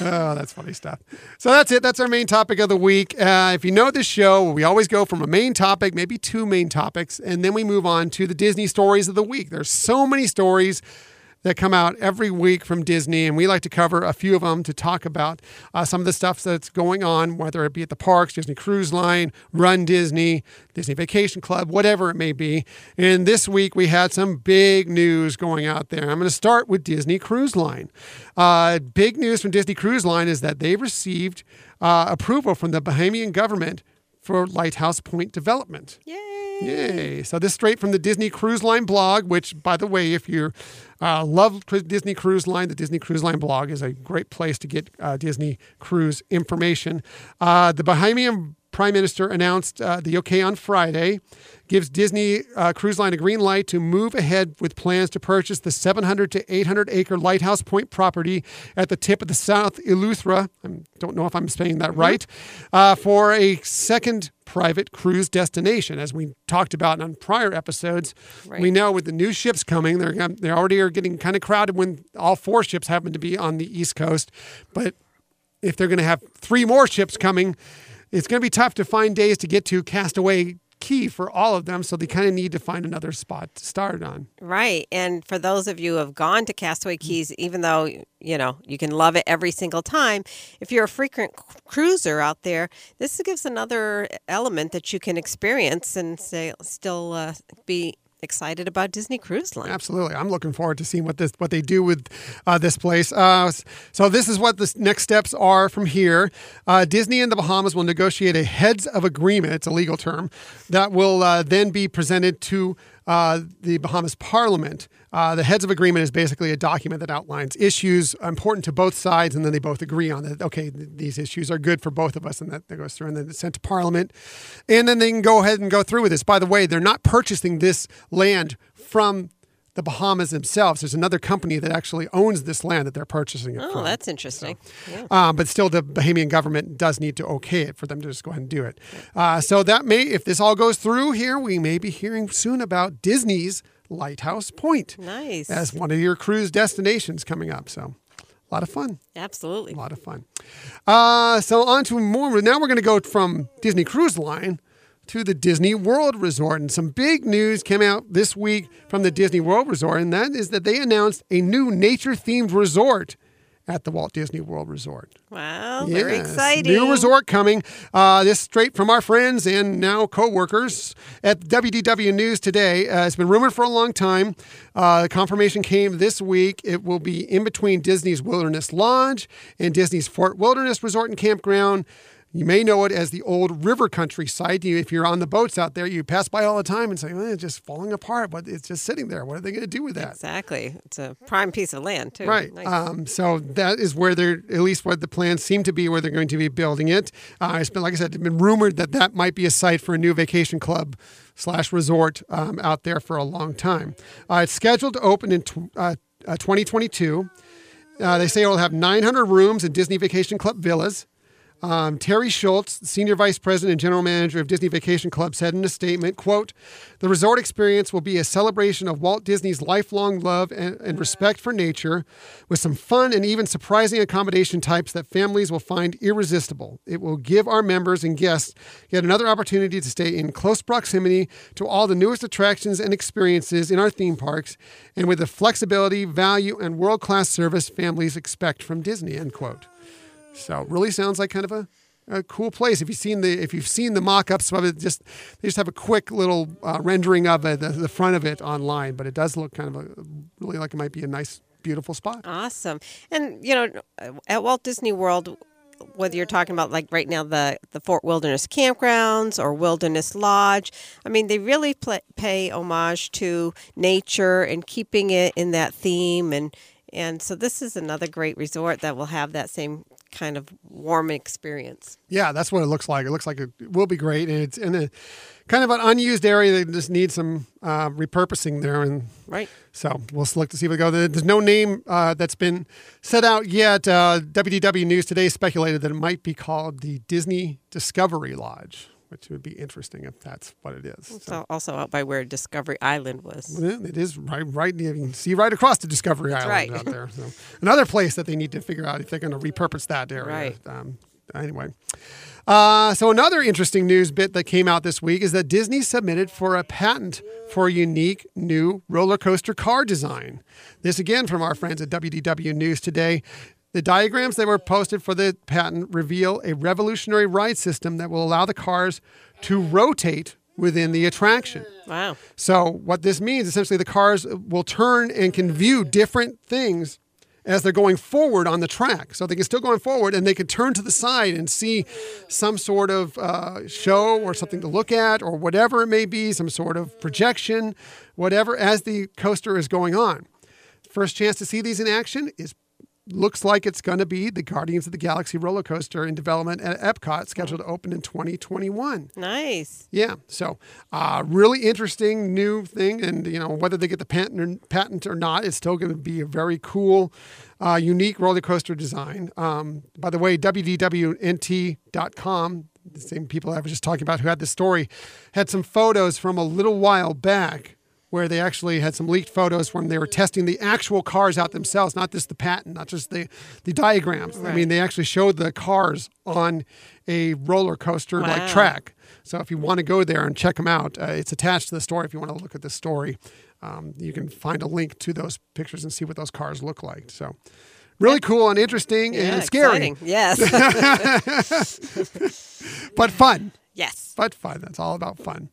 Oh, that's funny stuff. So that's it. That's our main topic of the week. Uh, if you know this show, we always go from a main topic, maybe two main topics, and then we move on to the Disney stories of the week. There's so many stories that come out every week from Disney, and we like to cover a few of them to talk about uh, some of the stuff that's going on, whether it be at the parks, Disney Cruise Line, Run Disney, Disney Vacation Club, whatever it may be. And this week we had some big news going out there. I'm going to start with Disney Cruise Line. Uh, big news from Disney Cruise Line is that they received uh, approval from the Bahamian government for Lighthouse Point development. Yay! Yay. So this straight from the Disney Cruise Line blog, which, by the way, if you uh, love Disney Cruise Line, the Disney Cruise Line blog is a great place to get uh, Disney cruise information. Uh, the Bahamian Prime Minister announced uh, the okay on Friday, gives Disney uh, Cruise Line a green light to move ahead with plans to purchase the 700 to 800 acre Lighthouse Point property at the tip of the South Eleuthera. I don't know if I'm saying that right, uh, for a second private cruise destination. As we talked about on prior episodes, Right. we know with the new ships coming, they're they already are getting kind of crowded when all four ships happen to be on the East Coast, but if they're going to have three more ships coming, it's going to be tough to find days to get to Castaway Cay for all of them. So they kind of need to find another spot to start on. Right. And for those of you who have gone to Castaway Cays, even though, you know, you can love it every single time, if you're a frequent cruiser out there, this gives another element that you can experience and say, still uh, be excited about Disney Cruise Line. Absolutely, I'm looking forward to seeing what this what they do with uh, this place. Uh, so this is what the next steps are from here. Uh, Disney and the Bahamas will negotiate a heads of agreement. It's a legal term that will uh, then be presented to. Uh, the Bahamas Parliament. Uh, the heads of agreement is basically a document that outlines issues important to both sides, and then they both agree on that. Okay, th- these issues are good for both of us, and that, that goes through, and then it's sent to Parliament, and then they can go ahead and go through with this. By the way, they're not purchasing this land from the Bahamas themselves. There's another company that actually owns this land that they're purchasing it Oh, from. that's interesting. Yeah. Um, but still, the Bahamian government does need to okay it for them to just go ahead and do it. Uh, so that may, if this all goes through here, we may be hearing soon about Disney's Lighthouse Point Nice. as one of your cruise destinations coming up. So a lot of fun. Absolutely. A lot of fun. Uh, so on to more. Now we're going to go from Disney Cruise Line to the Disney World Resort. And some big news came out this week from the Disney World Resort, and that is that they announced a new nature themed resort at the Walt Disney World Resort. Wow. Very exciting. New resort coming. Uh, this straight from our friends and now co-workers at WDW News today. Uh, it's been rumored for a long time. Uh, the confirmation came this week. It will be in between Disney's Wilderness Lodge and Disney's Fort Wilderness Resort and Campground. You may know it as the old river country site. You, if you're on the boats out there, you pass by all the time and say, well, it's just falling apart, but it's just sitting there. What are they going to do with that? Exactly. It's a prime piece of land, too. Right. Nice. Um, so that is where they're, at least what the plans seem to be, where they're going to be building it. Uh, it's been, like I said, it's been rumored that that might be a site for a new vacation club slash resort um, out there for a long time. Uh, it's scheduled to open in tw- uh, uh, 2022. Uh, they say it will have 900 rooms and Disney Vacation Club villas. Um, Terri Schultz, Senior Vice President and General Manager of Disney Vacation Club, said in a statement, quote, The resort experience will be a celebration of Walt Disney's lifelong love and, and respect for nature with some fun and even surprising accommodation types that families will find irresistible. It will give our members and guests yet another opportunity to stay in close proximity to all the newest attractions and experiences in our theme parks and with the flexibility, value, and world-class service families expect from Disney, end quote. So really sounds like kind of a, a cool place. If you've seen the if you've seen the mock-ups of it, just they just have a quick little uh, rendering of it, the, the front of it online, but it does look kind of a, really like it might be a nice, beautiful spot. Awesome. And you know, at Walt Disney World, whether you're talking about like right now the the Fort Wilderness campgrounds or Wilderness Lodge, I mean they really pla pay homage to nature and keeping it in that theme and and so this is another great resort that will have that same kind of warm experience. Yeah, that's what it looks like. It looks like it will be great, and it's in a kind of an unused area that just needs some uh, repurposing there, and Right. So we'll look to see where we go. There's no name uh, that's been set out yet. Uh, WDW News today speculated that it might be called the Disney Discovery Lodge, which would be interesting if that's what it is. So, So also out by where Discovery Island was. yeah, it is right, right. You can see right across the Discovery Island right. out there. So another place that they need to figure out if they're going to repurpose that area. Right. Um, anyway. Uh, so another interesting news bit that came out this week is that Disney submitted for a patent for a unique new roller coaster car design. This again from our friends at WDW News today. The diagrams that were posted for the patent reveal a revolutionary ride system that will allow the cars to rotate within the attraction. Wow. So what this means essentially the cars will turn and can view different things as they're going forward on the track. So they can still going forward and they can turn to the side and see some sort of uh, show or something to look at or whatever it may be, some sort of projection, whatever, as the coaster is going on. First chance to see these in action is looks like it's going to be the Guardians of the Galaxy roller coaster in development at Epcot, scheduled to open in 2021. Nice. Yeah, so uh, really interesting new thing, and you know whether they get the patent or, patent or not, it's still going to be a very cool, uh, unique roller coaster design. Um, by the way, WDWNT.com, the same people I was just talking about who had the story, had some photos from a little while back where they actually had some leaked photos when they were testing the actual cars out themselves, not just the patent, not just the, the diagrams. I mean, they actually showed the cars on a roller coaster like Wow. track. So if you want to go there and check them out, uh, it's attached to the story. If you want to look at the story, um, you can find a link to those pictures and see what those cars look like. So really cool and interesting Yeah, and scary, exciting. Yes. but fun. yes. but fun. That's all about fun.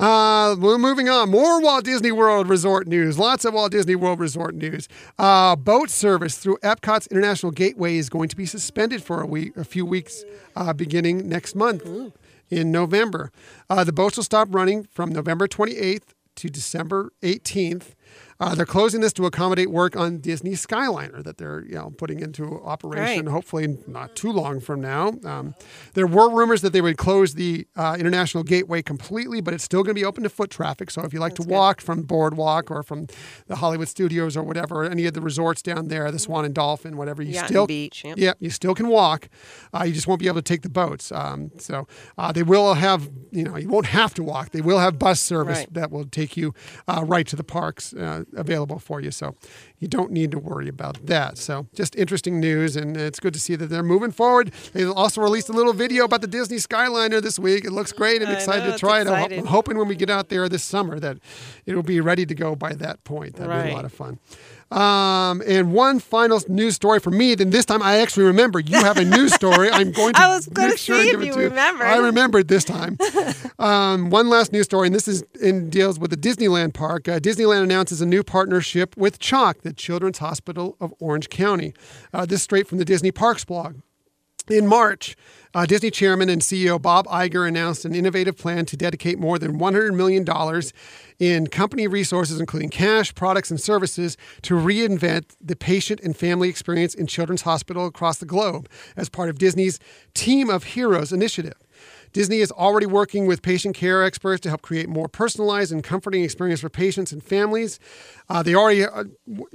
Uh, we're moving on. More Walt Disney World Resort news. Lots of Walt Disney World Resort news. Uh, boat service through Epcot's International Gateway is going to be suspended for a week, a few weeks, uh, beginning next month in November. Uh, the boats will stop running from November 28th to December 18th. Uh, they're closing this to accommodate work on Disney Skyliner that they're you know putting into operation. Right. Hopefully, not too long from now. Um, there were rumors that they would close the uh, International Gateway completely, but it's still going to be open to foot traffic. So if you like to walk from Boardwalk or from the Hollywood Studios or whatever, any of the resorts down there, the Swan and Dolphin, whatever, you Yacht still Beach, yep. yeah, you still can walk. Uh, you just won't be able to take the boats. Um, so uh, they will have, you know, you won't have to walk. They will have bus service Right. that will take you uh, right to the parks uh, available for you. So you don't need to worry about that. So just interesting news, and it's good to see that they're moving forward. They also released a little video about the Disney Skyliner this week. It looks great. I'm excited know, to try it. I'm, hoping when we get out there this summer that it'll be ready to go by that point. That'd be a lot of fun. Um, and one final news story for me. Then this time I actually remember. You have a news story. I'm going to. I was gonna make sure see if you to you. I remembered this time. um, one last news story, and this is in deals with the Disneyland park. Uh, Disneyland announces a new partnership with CHOC, the Children's Hospital of Orange County. Uh, this straight from the Disney Parks blog. In March, uh, Disney chairman and CEO Bob Iger announced an innovative plan to dedicate more than $100 million in company resources, including cash, products, and services, to reinvent the patient and family experience in children's hospital across the globe as part of Disney's Team of Heroes initiative. Disney is already working with patient care experts to help create more personalized and comforting experience for patients and families. Uh, they already are,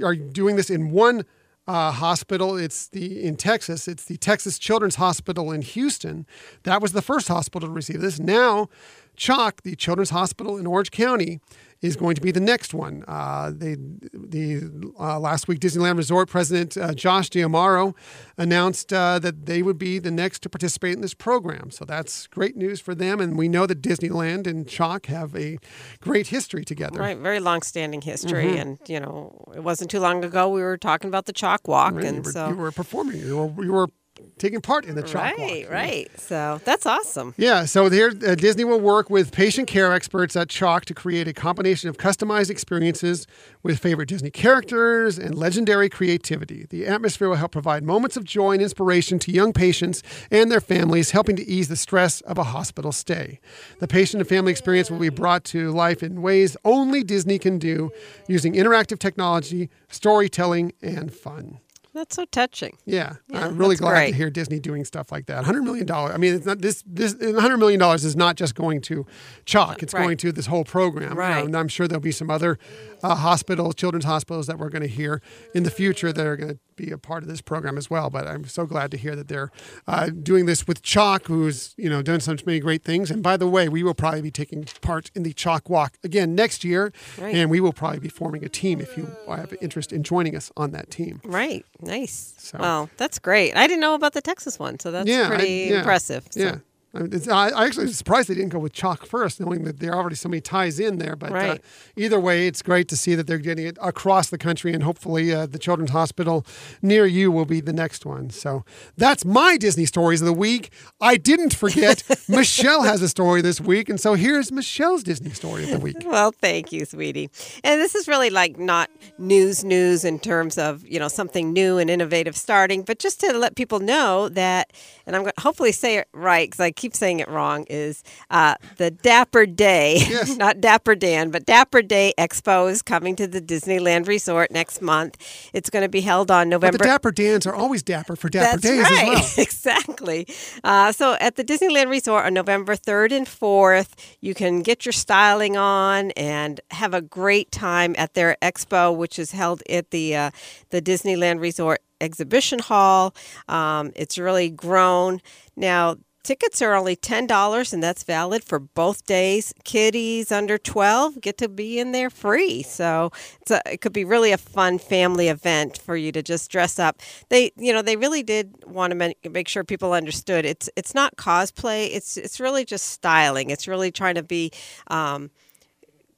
are doing this in one uh, hospital. It's the in Texas. It's the Texas Children's Hospital in Houston. That was the first hospital to receive this. Now, CHOC, the Children's Hospital in Orange County, is going to be the next one. Uh, they, the uh, last week, Disneyland Resort President uh, Josh D'Amaro announced uh, that they would be the next to participate in this program. So that's great news for them. And we know that Disneyland and CHOC have a great history together. Right, very long-standing history, Mm-hmm. and you know, it wasn't too long ago we were talking about the CHOC walk, Right? and you, were, so you were performing. You were, you were taking part in the CHOC walk. right, right. So that's awesome. Yeah, so here uh, Disney will work with patient care experts at CHOC to create a combination of customized experiences with favorite Disney characters and legendary creativity. The atmosphere will help provide moments of joy and inspiration to young patients and their families, helping to ease the stress of a hospital stay. The patient and family experience will be brought to life in ways only Disney can do using interactive technology, storytelling, and fun. That's so touching. Yeah, Yeah, I'm really glad great. to hear Disney doing stuff like that. Hundred million dollars. I mean, it's not this. This hundred million dollars is not just going to CHOC. It's Right. going to this whole program. You Right. know, and I'm sure there'll be some other uh, hospitals, children's hospitals that we're going to hear in the future that are going to be a part of this program as well. But I'm so glad to hear that they're uh, doing this with CHOC, who's you know done so many great things. And by the way, we will probably be taking part in the CHOC Walk again next year, Right. and we will probably be forming a team if you have interest in joining us on that team. Right. Nice. So- Well, that's great. I didn't know about the Texas one, so that's Yeah, I- pretty yeah, impressive. So- Yeah. I, mean, it's, I I actually was surprised they didn't go with CHOC first, knowing that there are already so many ties in there. But uh, either way, it's great to see that they're getting it across the country, and hopefully, uh, the Children's Hospital near you will be the next one. So that's my Disney stories of the week. I didn't forget Michelle has a story this week, and so here's Michelle's Disney story of the week. Well, thank you, sweetie. And this is really like not news news in terms of, you know, something new and innovative starting, but just to let people know that, and I'm going to hopefully say it right because I keep saying it wrong, is uh, the Dapper Day, Yes. not Dapper Dan, but Dapper Day Expo is coming to the Disneyland Resort next month. It's going to be held on But November the Dapper Dans are always dapper for Dapper That's Days right. as well. exactly. Uh, so at the Disneyland Resort on November 3rd and 4th, you can get your styling on and have a great time at their expo, which is held at the uh, the Disneyland Resort Exhibition Hall. Um, it's really grown now. Tickets are only $10 and that's valid for both days. Kiddies under 12 get to be in there free. So it's a, it could be really a fun family event for you to just dress up. They, you know, they really did want to make, make sure people understood it's it's not cosplay. It's it's really just styling. It's really trying to be um,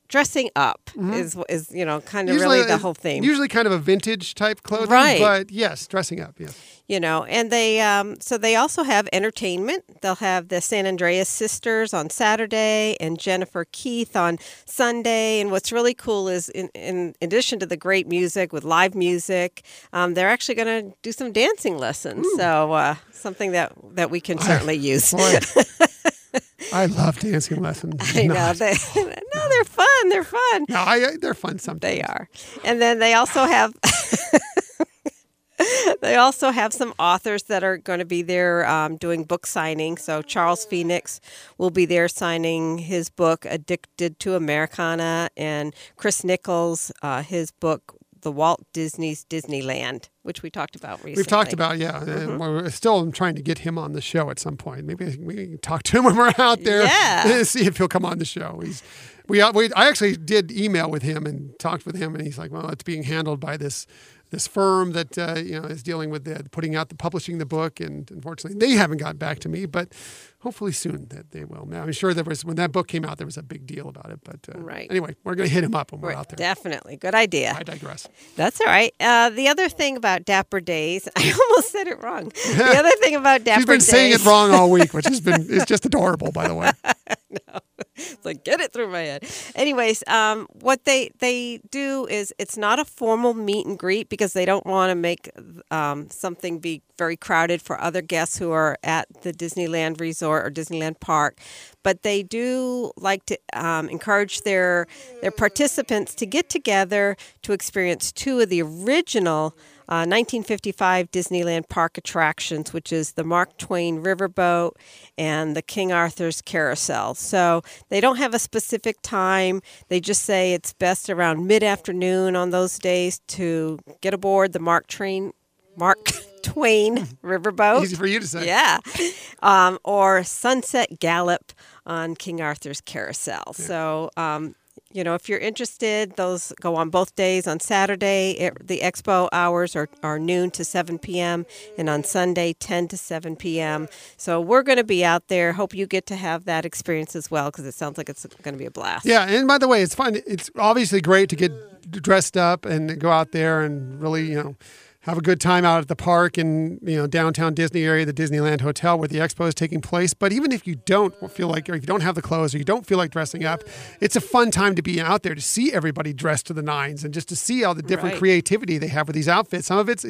dressing up is is you know kind of really the whole theme. Usually kind of a vintage type clothing, Right. but yes, dressing up, yes. you know and they um, so they also have entertainment. They'll have the san andreas sisters on saturday and jennifer keith on sunday. And what's really cool is in, in addition to the great music with live music um, they're actually going to do some dancing lessons. So uh, something that that we can certainly use I love dancing lessons. I know they, no they're fun they're fun No, I, they're fun sometimes. They are. And then they also have they also have some authors that are going to be there um, doing book signing. So Charles Phoenix will be there signing his book Addicted to Americana, and Chris Nichols uh, his book The Walt Disney's Disneyland, which we talked about recently. We've talked about, yeah. Mm-hmm. We're still trying to get him on the show at some point. Maybe we can talk to him when we're out there. Yeah. see if he'll come on the show. He's, we, we, I actually did email with him and talked with him, and he's like, "Well, it's being handled by this this firm that uh, you know is dealing with the, putting out the publishing the book, and unfortunately, they haven't got back to me, but hopefully soon that they will. Now, I'm sure there was when that book came out, there was a big deal about it, but uh, Right. Anyway, we're going to hit him up when we're, Right, out there. Definitely. Good idea. I digress. That's all right. Uh, the other thing about Dapper Days, I almost said it wrong. The other thing about Dapper Days. She's been Days. saying it wrong all week, which has been is just adorable, by the way. It's like get it through my head. Anyways, um, what they they do is it's not a formal meet and greet because they don't want to make um, something be very crowded for other guests who are at the Disneyland Resort or Disneyland Park. But they do like to um, encourage their their participants to get together to experience two of the original. Uh, 1955 Disneyland Park attractions, which is the Mark Twain Riverboat and the King Arthur's Carousel. So they don't have a specific time. They just say it's best around mid afternoon on those days to get aboard the Mark Train. Mark Twain Riverboat. Easy for you to say. Yeah. Um, or Sunset Gallop on King Arthur's Carousel. So, um, you know, if you're interested, those go on both days. On Saturday, it, the expo hours are, are noon to 7 p.m., and on Sunday, 10 to 7 p.m. So we're going to be out there. Hope you get to have that experience as well because it sounds like it's going to be a blast. Yeah, and by the way, it's fun. It's obviously great to get dressed up and go out there and really, you know, have a good time out at the park in you know downtown Disney area, the Disneyland Hotel where the expo is taking place. But even if you don't feel like, or if you don't have the clothes, or you don't feel like dressing up, it's a fun time to be out there to see everybody dressed to the nines and just to see all the different Right. creativity they have with these outfits. Some of it's,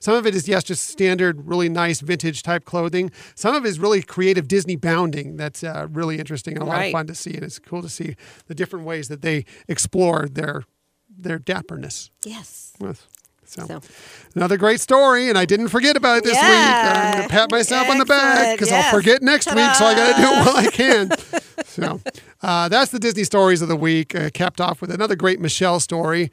some of it is yes, just standard, really nice vintage type clothing. Some of it is really creative Disney bounding. That's uh, really interesting and a lot of fun to see, and it's cool to see the different ways that they explore their their dapperness. Yes. Yes. So, So. another great story, and I didn't forget about it this week. I'm going to pat myself on the back because Yes. I'll forget next week, so I got to do it while I can. so, uh, that's the Disney stories of the week. Uh, capped off with another great Michelle story.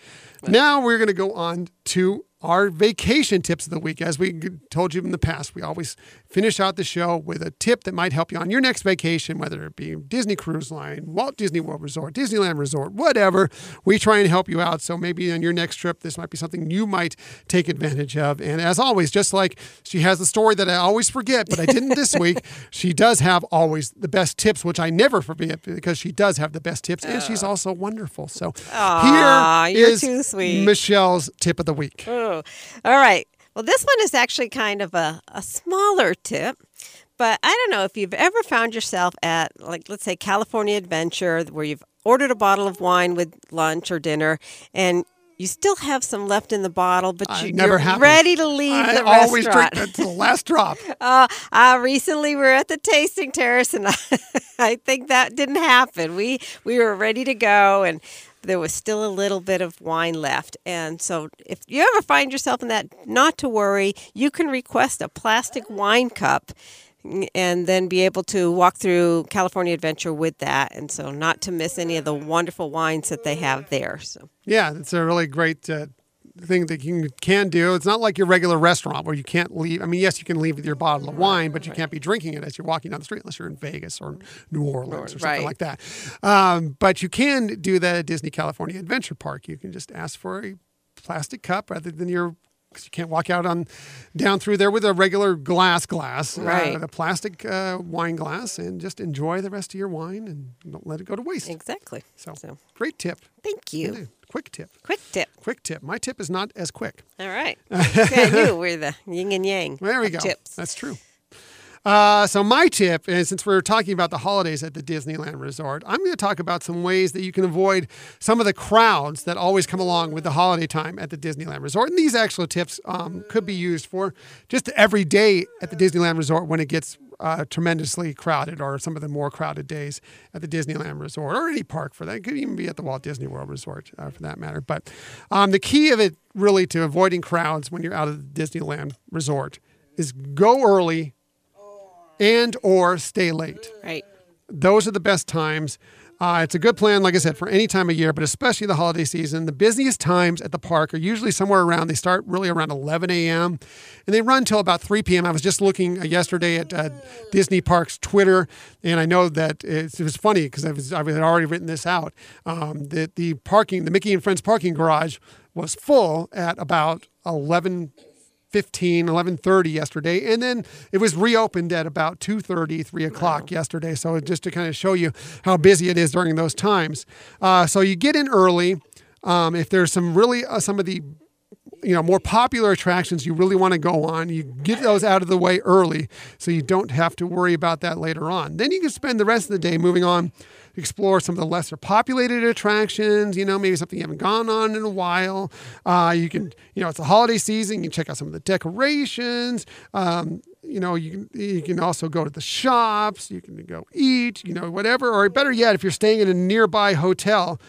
Now we're going to go on to our vacation tips of the week. As we told you in the past, we always finish out the show with a tip that might help you on your next vacation, whether it be Disney Cruise Line, Walt Disney World Resort, Disneyland Resort, whatever. We try and help you out. So maybe on your next trip, this might be something you might take advantage of. And as always, just like she has the story that I always forget, but I didn't this week, she does have always the best tips, which I never forget because she does have the best tips, and she's also wonderful. So Aw, here you're is too sweet. Michelle's tip of the week. Oh, all right. Well, this one is actually kind of a, a smaller tip, but I don't know if you've ever found yourself at, like, let's say California Adventure, where you've ordered a bottle of wine with lunch or dinner, and you still have some left in the bottle, but you, happens. ready to leave I the always restaurant. drink to the last drop. Uh, uh, recently, we were at the tasting terrace, and I, I think that didn't happen. We we were ready to go, and there was still a little bit of wine left. And so, if you ever find yourself in that, not to worry. You can request a plastic wine cup. And then be able to walk through California Adventure with that, and so not to miss any of the wonderful wines that they have there. So Yeah, it's a really great uh, thing that you can do. It's not like your regular restaurant where you can't leave. I mean, yes, you can leave with your bottle of wine, but you can't be drinking it as you're walking down the street unless you're in Vegas or New Orleans or something Right. like that. Um, but you can do that at Disney California Adventure Park. You can just ask for a plastic cup rather than your. Because you can't walk out on down through there with a regular glass glass, Right. Uh, a plastic uh, wine glass, and just enjoy the rest of your wine and don't let it go to waste. exactly. So, so great tip. thank you. Quick tip. Quick tip. Quick tip. My tip is not as quick. All right. See, I knew we're the yin and yang. There we go. Tips. That's true. Uh, so my tip, and since we're talking about the holidays at the Disneyland Resort, I'm going to talk about some ways that you can avoid some of the crowds that always come along with the holiday time at the Disneyland Resort. And these actual tips um, could be used for just every day at the Disneyland Resort when it gets uh, tremendously crowded, or some of the more crowded days at the Disneyland Resort, or any park for that. It could even be at the Walt Disney World Resort uh, for that matter. But um, the key of it, really, to avoiding crowds when you're out of the Disneyland Resort is go early and or stay late. Right. Those are the best times. Uh, it's a good plan, like I said, for any time of year, but especially the holiday season. The busiest times at the park are usually somewhere around, they start really around 11 a.m. and they run till about 3 p.m. I was just looking uh, yesterday at uh, Disney Parks Twitter, and I know that it's, it was funny because I, was, I had already written this out um, that the parking, the Mickey and Friends parking garage was full at about 11 15 11.30 yesterday and then it was reopened at about 2.30 3 o'clock yesterday. So just to kind of show you how busy it is during those times. Uh, so you get in early um, if there's some really uh, some of the you know more popular attractions you really want to go on you get those out of the way early so you don't have to worry about that later on. Then you can spend the rest of the day moving on explore some of the lesser populated attractions you know maybe something you haven't gone on in a while. Uh, you can you know it's the holiday season you can check out some of the decorations. Um, you know you can you can also go to the shops you can go eat you know whatever or better yet if you're staying in a nearby hotel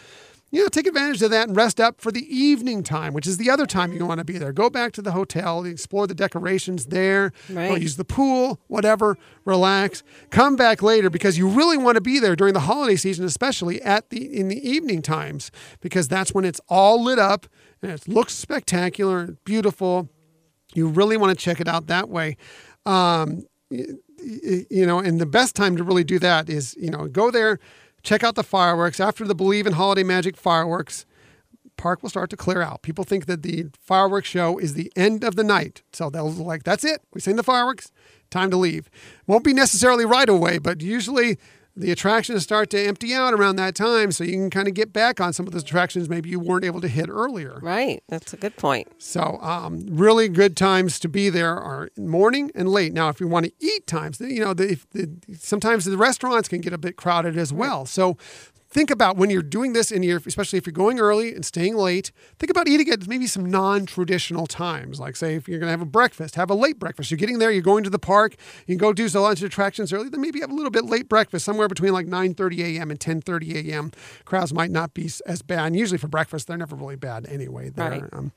you know, take advantage of that and rest up for the evening time, which is the other time you want to be there. Go back to the hotel, explore the decorations there, Right. use the pool, whatever, relax. Come back later because you really want to be there during the holiday season, especially at the in the evening times, because that's when it's all lit up and it looks spectacular and beautiful. You really want to check it out that way. Um, you know, and the best time to really do that is, you know, go there, check out the fireworks. After the Believe in Holiday Magic fireworks, park will start to clear out. People think that the fireworks show is the end of the night. So they'll be like, that's it. We've seen the fireworks. Time to leave. Won't be necessarily right away, but usually the attractions start to empty out around that time. So you can kind of get back on some of those attractions maybe you weren't able to hit earlier. Right. That's a good point. So, um, really good times to be there are morning and late. Now, if you want to eat times, you know, the, if the, sometimes the restaurants can get a bit crowded as well. So, think about when you're doing this, and you're especially if you're going early and staying late. Think about eating at maybe some non-traditional times, like say if you're going to have a breakfast, have a late breakfast. You're getting there, you're going to the park, you can go do some lunch attractions early. Then maybe have a little bit late breakfast, somewhere between like 9:30 a.m. and 10:30 a.m. Crowds might not be as bad. And usually for breakfast, they're never really bad anyway. They're, Right. um,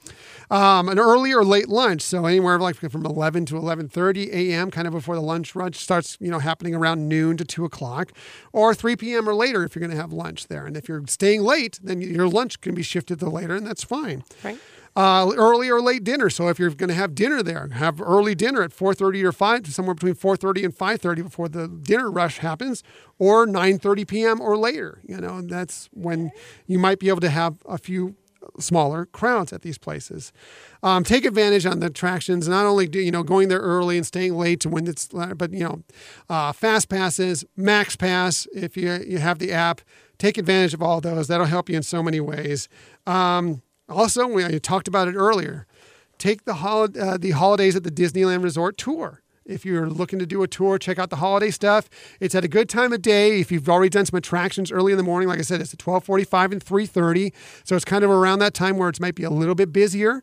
um, an early or late lunch. So anywhere like from 11 to 11:30 a.m., kind of before the lunch rush starts, you know, happening around noon to two o'clock, or 3 p.m. or later if you're going to have lunch there. And if you're staying late, then your lunch can be shifted to later, and that's fine. Right. uh, early or late dinner. So if you're going to have dinner there, have early dinner at 4:30 or 5, somewhere between 4:30 and 5:30 before the dinner rush happens, or 9:30 p.m. or later. You know, that's when you might be able to have a few smaller crowds at these places. Um, take advantage on the attractions. Not only do you know going there early and staying late to when it's, but you know, uh, fast passes, max pass. If you you have the app, take advantage of all those. That'll help you in so many ways. Um, also, we talked about it earlier. Take the hol- uh, the holidays at the Disneyland Resort tour. If you're looking to do a tour, check out the holiday stuff. It's at a good time of day. If you've already done some attractions early in the morning, like I said, it's at 12:45 and 3:30, so it's kind of around that time where it might be a little bit busier.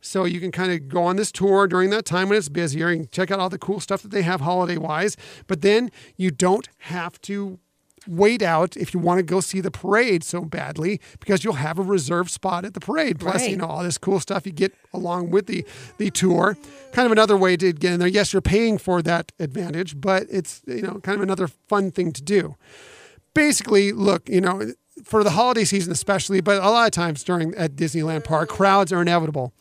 So you can kind of go on this tour during that time when it's busier and check out all the cool stuff that they have holiday wise. But then you don't have to wait out if you want to go see the parade so badly because you'll have a reserved spot at the parade. Plus, Right. you know, all this cool stuff you get along with the the tour. Kind of another way to get in there. Yes, you're paying for that advantage, but it's you know kind of another fun thing to do. Basically, look, you know, for the holiday season especially, but a lot of times during at Disneyland Park, crowds are inevitable.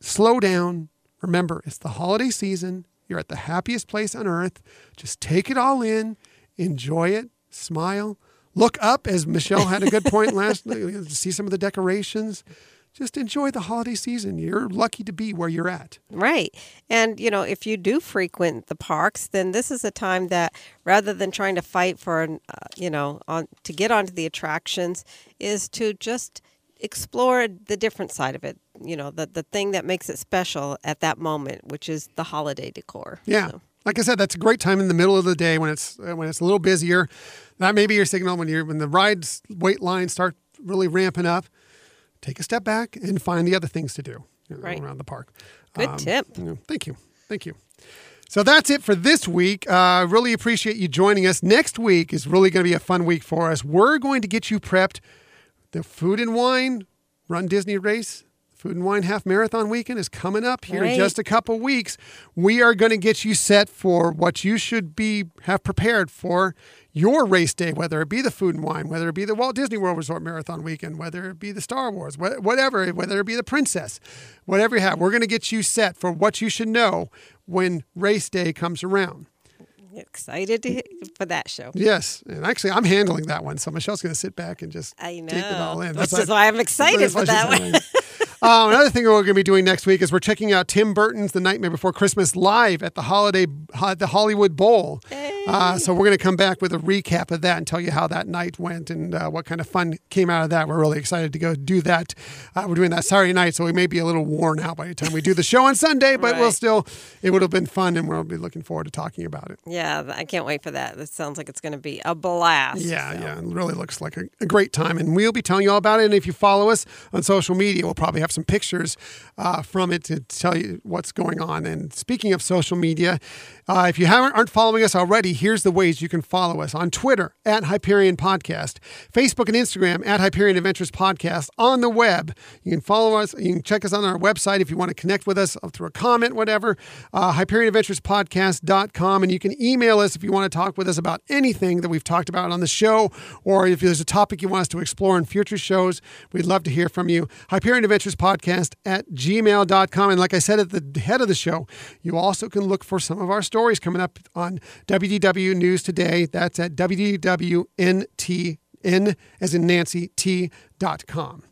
Slow down. Remember, it's the holiday season. You're at the happiest place on earth. Just take it all in, enjoy it, smile, look up, as Michelle had a good point last night, see some of the decorations. Just enjoy the holiday season. You're lucky to be where you're at. Right. And, you know, if you do frequent the parks, then this is a time that rather than trying to fight for, uh, you know, on to get onto the attractions, is to just explore the different side of it. You know, the, the thing that makes it special at that moment, which is the holiday decor. Yeah. So, Like I said, that's a great time in the middle of the day when it's uh, when it's a little busier. That may be your signal when you're when the rides wait lines start really ramping up. Take a step back and find the other things to do you know, Right. around the park. Good tip. you know, thank you, thank you. So that's it for this week. Uh, really appreciate you joining us. Next week is really going to be a fun week for us. We're going to get you prepped. The Food and Wine Run Disney Race, Food and Wine Half Marathon Weekend is coming up here in just a couple weeks. We are going to get you set for what you should be have prepared for your race day, whether it be the Food and Wine, whether it be the Walt Disney World Resort Marathon Weekend, whether it be the Star Wars, wha- whatever, whether it be the Princess, whatever you have. We're going to get you set for what you should know when race day comes around. excited to, for that show. Yes, and actually, I'm handling that one, so Michelle's going to sit back and just I take it all know. in. Which That's is why I'm excited for that one. Um, another thing we're going to be doing next week is we're checking out Tim Burton's The Nightmare Before Christmas live at the holiday uh, the Hollywood Bowl. Uh, so we're going to come back with a recap of that and tell you how that night went and uh, what kind of fun came out of that. We're really excited to go do that. Uh, we're doing that Saturday night, so we may be a little worn out by the time we do the show on Sunday, but we'll still it would have been fun, and we'll be looking forward to talking about it. Yeah, I can't wait for that. This sounds like it's going to be a blast. Yeah, so. yeah, it really looks like a, a great time, and we'll be telling you all about it. And if you follow us on social media, we'll probably have some pictures uh, from it to tell you what's going on. And speaking of social media, uh, if you haven't aren't following us already, here's the ways you can follow us on Twitter at Hyperion Podcast, Facebook and Instagram at Hyperion Adventures Podcast. On the web, you can follow us. You can check us on our website if you want to connect with us through a comment, whatever. Uh, HyperionAdventurespodcast.com, and you can email us if you want to talk with us about anything that we've talked about on the show, or if there's a topic you want us to explore in future shows. We'd love to hear from you. Hyperion Adventures Podcast at gmail.com. And like I said at the head of the show, you also can look for some of our stories coming up on WDW News Today. That's at WDWNTN, as in Nancy, T.com.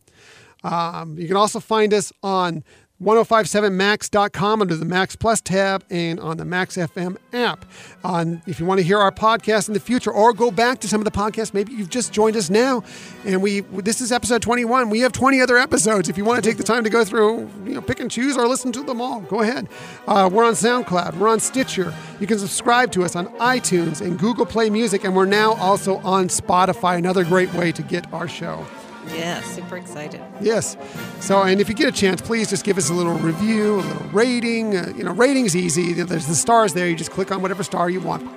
Um, you can also find us on 1057max.com under the Max Plus tab and on the Max FM app. On if you want to hear our podcast in the future or go back to some of the podcasts, maybe you've just joined us now and we this is episode 21. We have 20 other episodes. If you want to take the time to go through, you know, pick and choose or listen to them all, go ahead. Uh, we're on SoundCloud, we're on Stitcher. You can subscribe to us on iTunes and Google Play Music, and we're now also on Spotify. Another great way to get our show. Yeah, super excited. Yes. So, and if you get a chance, please just give us a little review, a little rating. Uh, you know, rating's easy. There's the stars there. You just click on whatever star you want.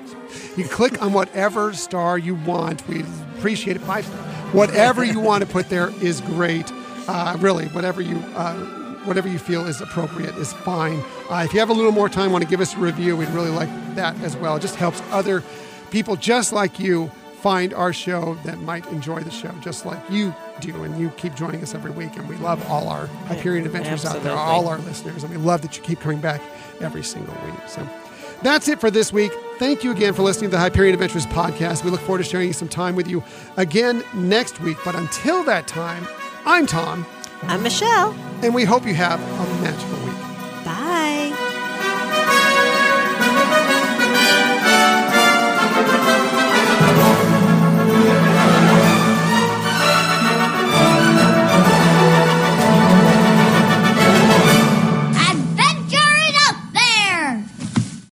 You click on whatever star you want. We appreciate it. Five stars. Whatever you want to put there is great. Uh, really, whatever you. Uh, Whatever you feel is appropriate is fine. Uh, if you have a little more time, want to give us a review, we'd really like that as well. It just helps other people just like you find our show that might enjoy the show just like you do. And you keep joining us every week. And we love all our Hyperion adventures out there, all our listeners. And we love that you keep coming back every single week. So that's it for this week. Thank you again for listening to the Hyperion Adventures podcast. We look forward to sharing some time with you again next week. But until that time, I'm Tom, I'm Michelle. and we hope you have a magical